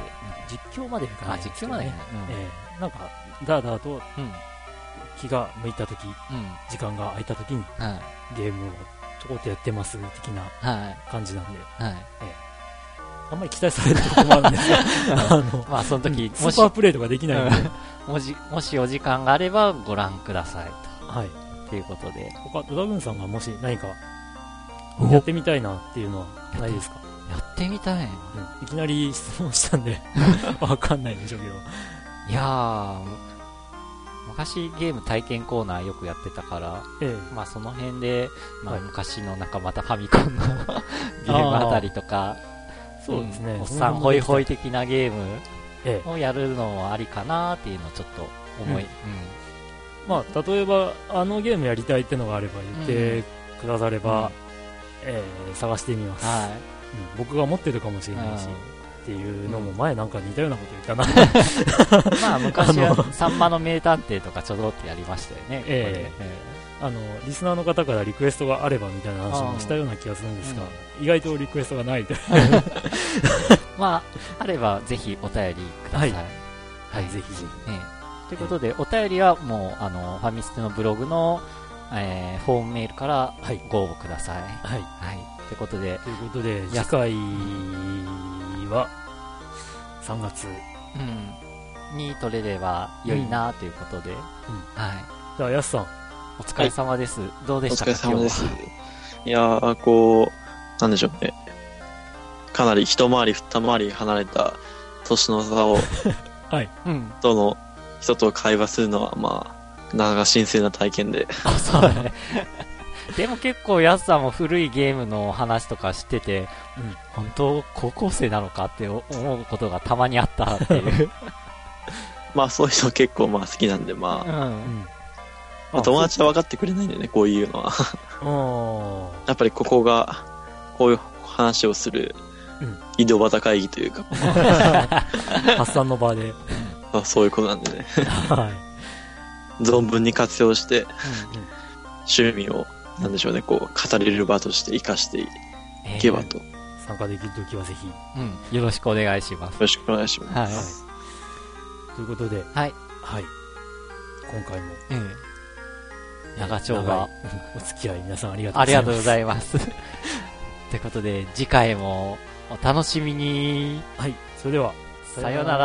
実況までいかなあ、いですけど実況までねね。。ええなんか、だーだーとうん。うん。気が向いたとき、うん。時間が空いたときにはい。ゲームをちょこっとやってます的なはい。感じなんで、はい。あんまり期待されるとこもあるんですが、あの、まあ、その時、スーパープレイとかできないので、もし、もしお時間があればご覧ください。はい。とということで。他、ドラグーンさんがもし何かやってみたいなっていうのはないですか、やってみたい。うん、いきなり質問したんで、わかんないでしょうけど。いやー、昔ゲーム体験コーナーよくやってたから、えまあその辺で、まあはい昔のなんかまたファミコンの ゲームあたりとか、え、そうですね。んおっさんホイホイ的。的なゲームええ。をやるのもありかなっていうのをちょっと思い、うんまあ、例えば、あのゲームやりたいってのがあれば言ってくだされば、うんえー探してみます、はうん僕が持ってるかもしい。れないし、うっていうのも前なんか似たようなこと言ったな。んまあ昔あはサンマの名探偵とかちょろってやりましたよね。えここであの、リスナーの方からリクエストがあればみたいな話もしたような気がするんですが、意外とリクエストがない。まあ、あればぜひお便りください。はいはい、ぜひぜひ。ねということで、お便りはもう、あの、ファミステのブログの、えー、フォームメールからはいご応募ください。はい。はい。ということで、ということで、や次回は、3月。うん、に取れれば良いなということで、はい。じゃあ、やすさん。お疲れ様です。どうでおしたか疲れ様です今日は？いやー、こう、なんでしょうね。かなり一回り二回り離れた年の差を、はい。うん。との人と会話するのは、まあ、なかなか新鮮な体験で。あ、そうだね。でも結構、やすさんも古いゲームの話とか知ってて、うん本当、高校生なのかって思うことがたまにあったっていう。まあ、そういうの結構まあ好きなんで、まあ、うん。うん。まあ友達は分かってくれないんでね、こういうのは。あ やっぱりここが、こういう話をするうん、井戸端会議というか、ー 発散の場で。まあ、そういうことなんでね、はい。存分に活用して、うん趣味を、なんでしょうね、こう、語れる場として活かしていえーけばと、よ参加できるときはぜひ。うん。よろしくお願いします。ろしくお願いします。はい。はい。ということで、はい。はい。今回も、うん。長丁場 お付き合い皆さんありがとうありがとうごいざいます。ということで、次回もお楽しみに。ます。はい。それでは、さよなら。